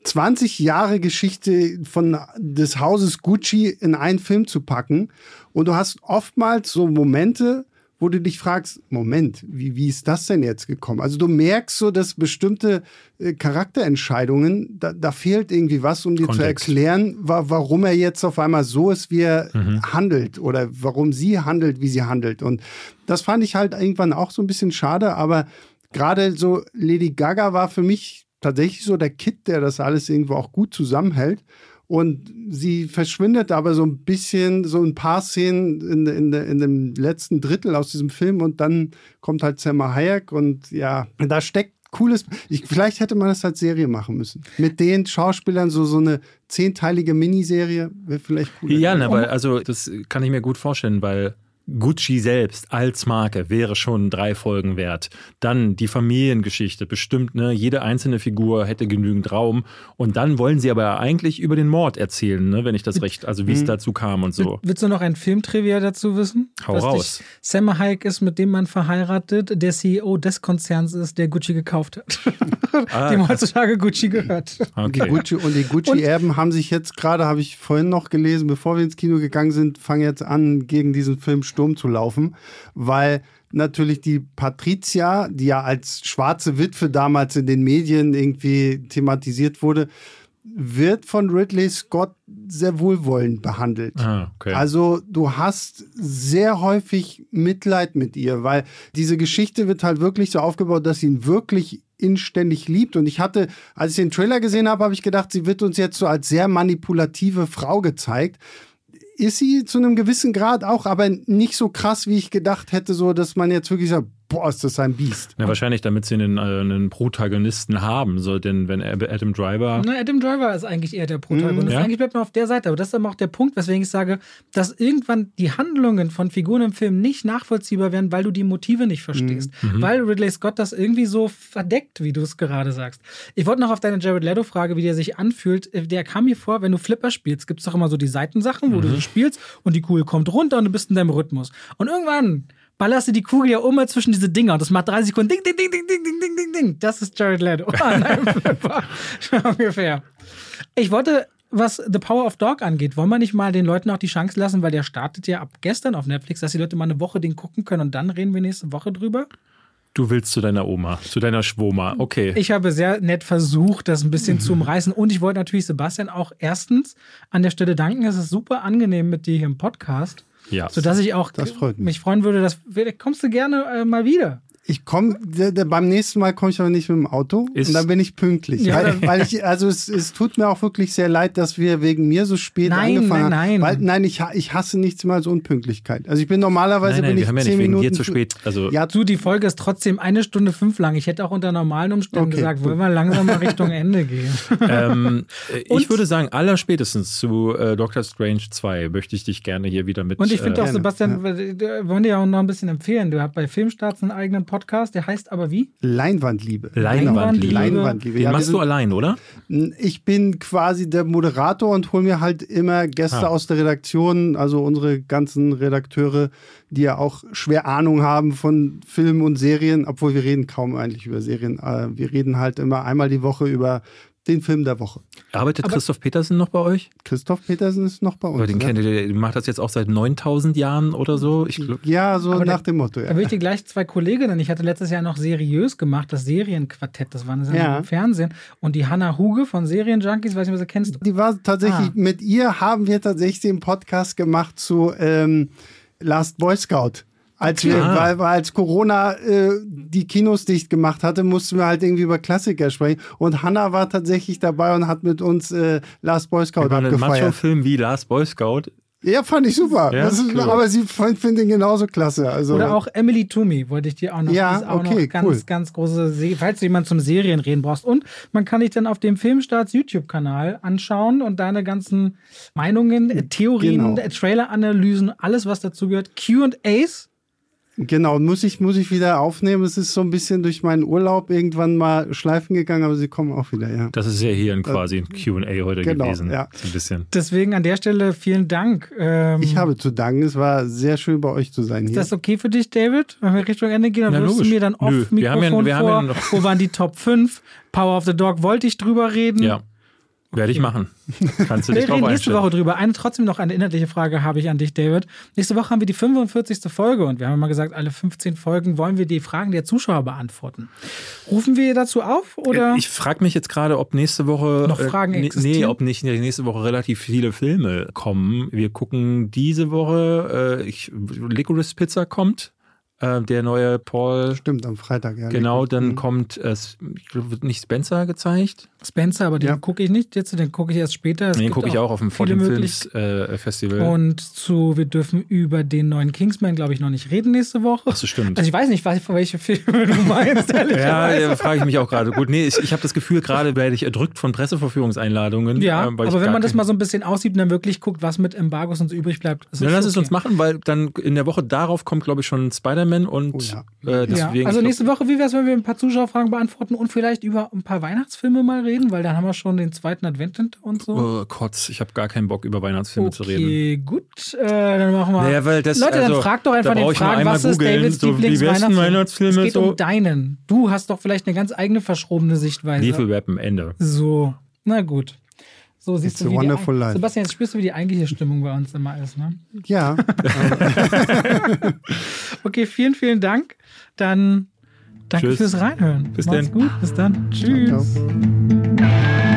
20 Jahre Geschichte von des Hauses Gucci in einen Film zu packen. Und du hast oftmals so Momente, wo du dich fragst, Moment, wie, wie ist das denn jetzt gekommen? Also du merkst so, dass bestimmte äh, Charakterentscheidungen, da, da, fehlt irgendwie was, um dir Kontext. zu erklären, wa warum er jetzt auf einmal so ist, wie er mhm. handelt oder warum sie handelt, wie sie handelt. Und das fand ich halt irgendwann auch so ein bisschen schade, aber gerade so Lady Gaga war für mich tatsächlich so der Kit, der das alles irgendwo auch gut zusammenhält. Und sie verschwindet aber so ein bisschen, so ein paar Szenen in, in, in dem letzten Drittel aus diesem Film und dann kommt halt Selma Hayek und ja, da steckt cooles. Ich, vielleicht hätte man das als Serie machen müssen. Mit den Schauspielern so, so eine zehnteilige Miniserie wäre vielleicht cool. Ja, ne, weil, also das kann ich mir gut vorstellen, weil Gucci selbst als Marke wäre schon drei Folgen wert. Dann die Familiengeschichte, bestimmt, ne, jede einzelne Figur hätte genügend Raum. Und dann wollen sie aber eigentlich über den Mord erzählen, ne, wenn ich das recht, also wie es mhm. dazu kam und so. Willst du noch ein Filmtrivia dazu wissen? Hau Dass raus. Sam Hayek ist mit dem man verheiratet, der CEO des Konzerns ist, der Gucci gekauft hat. ah, dem heutzutage Gucci gehört. Okay. Die Gucci und die Gucci-Erben haben sich jetzt gerade, habe ich vorhin noch gelesen, bevor wir ins Kino gegangen sind, fangen jetzt an, gegen diesen Film Sturm zu laufen, weil natürlich die Patricia, die ja als schwarze Witwe damals in den Medien irgendwie thematisiert wurde, wird von Ridley Scott sehr wohlwollend behandelt. Ah, okay. Also du hast sehr häufig Mitleid mit ihr, weil diese Geschichte wird halt wirklich so aufgebaut, dass sie ihn wirklich inständig liebt. Und ich hatte, als ich den Trailer gesehen habe, habe ich gedacht, sie wird uns jetzt so als sehr manipulative Frau gezeigt ist sie zu einem gewissen Grad auch, aber nicht so krass, wie ich gedacht hätte, so dass man jetzt wirklich sagt, boah, ist das ein Biest. Ja, wahrscheinlich, damit sie einen, äh, einen Protagonisten haben. So, denn wenn Adam Driver. Na, Adam Driver ist eigentlich eher der Protagonist. Mhm, ja? Eigentlich bleibt man auf der Seite. Aber das ist aber auch der Punkt, weswegen ich sage, dass irgendwann die Handlungen von Figuren im Film nicht nachvollziehbar werden, weil du die Motive nicht verstehst. Mhm. mhm. Weil Ridley Scott das irgendwie so verdeckt, wie du es gerade sagst. Ich wollte noch auf deine Jared Leto-Frage, wie der sich anfühlt. Der kam mir vor, wenn du Flipper spielst, gibt es doch immer so die Seitensachen, wo mhm. du so spielst und die Kugel kommt runter und du bist in deinem Rhythmus. Und irgendwann ballerst du die Kugel ja immer zwischen diese Dinger und das macht drei Sekunden ding, ding, ding, ding, ding, ding, ding, ding, ding. Das ist Jared Leto. Ungefähr. Ich wollte, was The Power of Dog angeht, wollen wir nicht mal den Leuten auch die Chance lassen, weil der startet ja ab gestern auf Netflix, dass die Leute mal eine Woche den gucken können und dann reden wir nächste Woche drüber. Du willst zu deiner Oma, zu deiner Schwoma, okay. Ich habe sehr nett versucht, das ein bisschen zu umreißen. Und ich wollte natürlich Sebastian auch erstens an der Stelle danken. Es ist super angenehm mit dir hier im Podcast. Ja. Sodass ich auch mich. mich freuen würde, dass kommst du gerne äh, mal wieder. Ich komme, beim nächsten Mal komme ich aber nicht mit dem Auto Ist- und dann bin ich pünktlich. Ja, weil, weil ich, also es, es tut mir auch wirklich sehr leid, dass wir wegen mir so spät Nein, angefangen nein, haben. nein. Weil, nein, ich, ich hasse nichts mehr als Unpünktlichkeit. Also ich bin normalerweise Nein, nein, bin wir ich haben ja zehn wegen Minuten dir zu spät. Also Ja, Du, die Folge ist trotzdem eine Stunde fünf lang. Ich hätte auch unter normalen Umständen Okay, gesagt, gut. wollen wir langsam mal Richtung Ende gehen. ähm, äh, ich Und- würde sagen, allerspätestens zu äh, Doctor Strange 2 möchte ich dich gerne hier wieder mit. Und ich finde äh, auch, Sebastian, wir wir wollen dir ja auch noch ein bisschen empfehlen. Du hast bei Filmstarts einen eigenen Podcast, der heißt aber wie? Leinwandliebe. Leinwandliebe. Leinwandliebe. Den Ja, machst du sind- allein, oder? Ich bin quasi der Moderator und hole mir halt immer Gäste Ah. aus der Redaktion, also unsere ganzen Redakteure, die ja auch schwer Ahnung haben von Filmen und Serien, obwohl wir reden kaum eigentlich über Serien. Äh, Wir reden halt immer einmal die Woche über den Film der Woche. Arbeitet Christoph Petersen noch bei euch? Christoph Petersen ist noch bei uns. Oder den ne? kennt ihr, der macht das jetzt auch seit 9000 Jahren oder so. Ich glaub, Ja, so Aber nach der- dem Motto. Da Ja. würde ich dir gleich zwei Kolleginnen. Ich hatte letztes Jahr noch seriös gemacht, das Serienquartett. Das war eine Sendung Ja. im Fernsehen. Und die Hanna Huge von Serienjunkies, weiß nicht, was du kennst. Die war tatsächlich, Ah. mit ihr haben wir tatsächlich den Podcast gemacht zu ähm, Last Boy Scout. Als wir, weil, weil als Corona äh, die Kinos dicht gemacht hatte, mussten wir halt irgendwie über Klassiker sprechen. Und Hannah war tatsächlich dabei und hat mit uns äh, Last Boy Scout war ein abgefeiert. Macho-Film wie Last Boy Scout. Ja, fand ich super. Ja, das ist, cool. Aber sie finde ihn genauso klasse. Also, Oder auch Emily Toomey, wollte ich dir auch noch. Ja, ist auch okay, noch ganz, cool. ganz große, Se falls du jemanden zum Serienreden brauchst. Und man kann dich dann auf dem Filmstarts YouTube-Kanal anschauen und deine ganzen Meinungen, äh, Theorien, Genau. Trailer-Analysen, alles, was dazu gehört. QAs. Genau, muss ich, muss ich wieder aufnehmen. Es ist so ein bisschen durch meinen Urlaub irgendwann mal schleifen gegangen, aber sie kommen auch wieder, ja. Das ist ja hier ein quasi ein QA heute Genau, gewesen. ja. So ein bisschen. Deswegen an der Stelle vielen Dank. Ähm, Ich habe zu danken. Es war sehr schön, bei euch zu sein Ist hier. das okay für dich, David? Wenn wir Richtung Ende gehen, dann wirst du mir dann off Nö, wir haben ja- Mikrofon wir haben vor. ja noch- Wo waren die Top 5? Power of the Dog wollte ich drüber reden. Ja, werde ich machen. Kannst du Wir dich drauf reden nächste. Woche drüber. Eine, trotzdem noch eine inhaltliche Frage habe ich an dich, David. Nächste Woche haben wir die 45. Folge und wir haben immer gesagt, alle 15 Folgen wollen wir die Fragen der Zuschauer beantworten. Rufen wir dazu auf oder? Ich frage mich jetzt gerade, ob nächste Woche Noch Fragen äh, existieren? nee, ob nicht nächste Woche relativ viele Filme kommen. Wir gucken diese Woche, äh, ich, Licorice Pizza kommt, äh, der neue Paul. Stimmt, am Freitag, ja. Genau, dann Mhm. kommt, äh, ich glaube, wird nicht Spencer gezeigt. Spencer, aber den Ja. gucke ich nicht jetzt, den gucke ich erst später. Es Den gucke ich auch auf dem 14 möglich- Films äh, Festival. Und zu, wir dürfen über den neuen Kingsman, glaube ich, noch nicht reden nächste Woche. Ach so, stimmt. Also ich weiß nicht, was- welche Filme du meinst, ja, ja frage ich mich auch gerade. Gut, nee, ich, ich habe das Gefühl, gerade werde ich erdrückt von Presseverführungseinladungen. Ja, äh, weil ich aber wenn man das mal so ein bisschen aussieht und dann wirklich guckt, was mit Embargos und so übrig bleibt. ist Dann lass okay. es uns machen, weil dann in der Woche darauf kommt, glaube ich, schon Spider-Man und Oh ja. äh, Ja, deswegen. also nächste Woche, wie wäre es, wenn wir ein paar Zuschauerfragen beantworten und vielleicht über ein paar Weihnachtsfilme mal reden, weil dann haben wir schon den zweiten Advent hinter und so. oh Kotz, ich habe gar keinen Bock, über Weihnachtsfilme zu reden. Okay, gut, äh, dann machen wir. Naja, weil das, Leute, dann also, fragt doch einfach den Fragen, was ist googeln, Davids so die besten Lieblingsweihnachtsfilm? Weihnachtsfilme Es geht so. um deinen. Du hast doch vielleicht eine ganz eigene verschrobene Sichtweise. Lethal Weapon, Ende. So, na gut. So siehst It's du, wie die, wonderful life. Sebastian, jetzt spürst du, wie die eigentliche Stimmung bei uns immer ist, ne? Ja, Okay, vielen, vielen Dank. Dann danke Tschüss. fürs Reinhören. Bis Macht's denn. gut. Bis dann. Tschüss. ciao.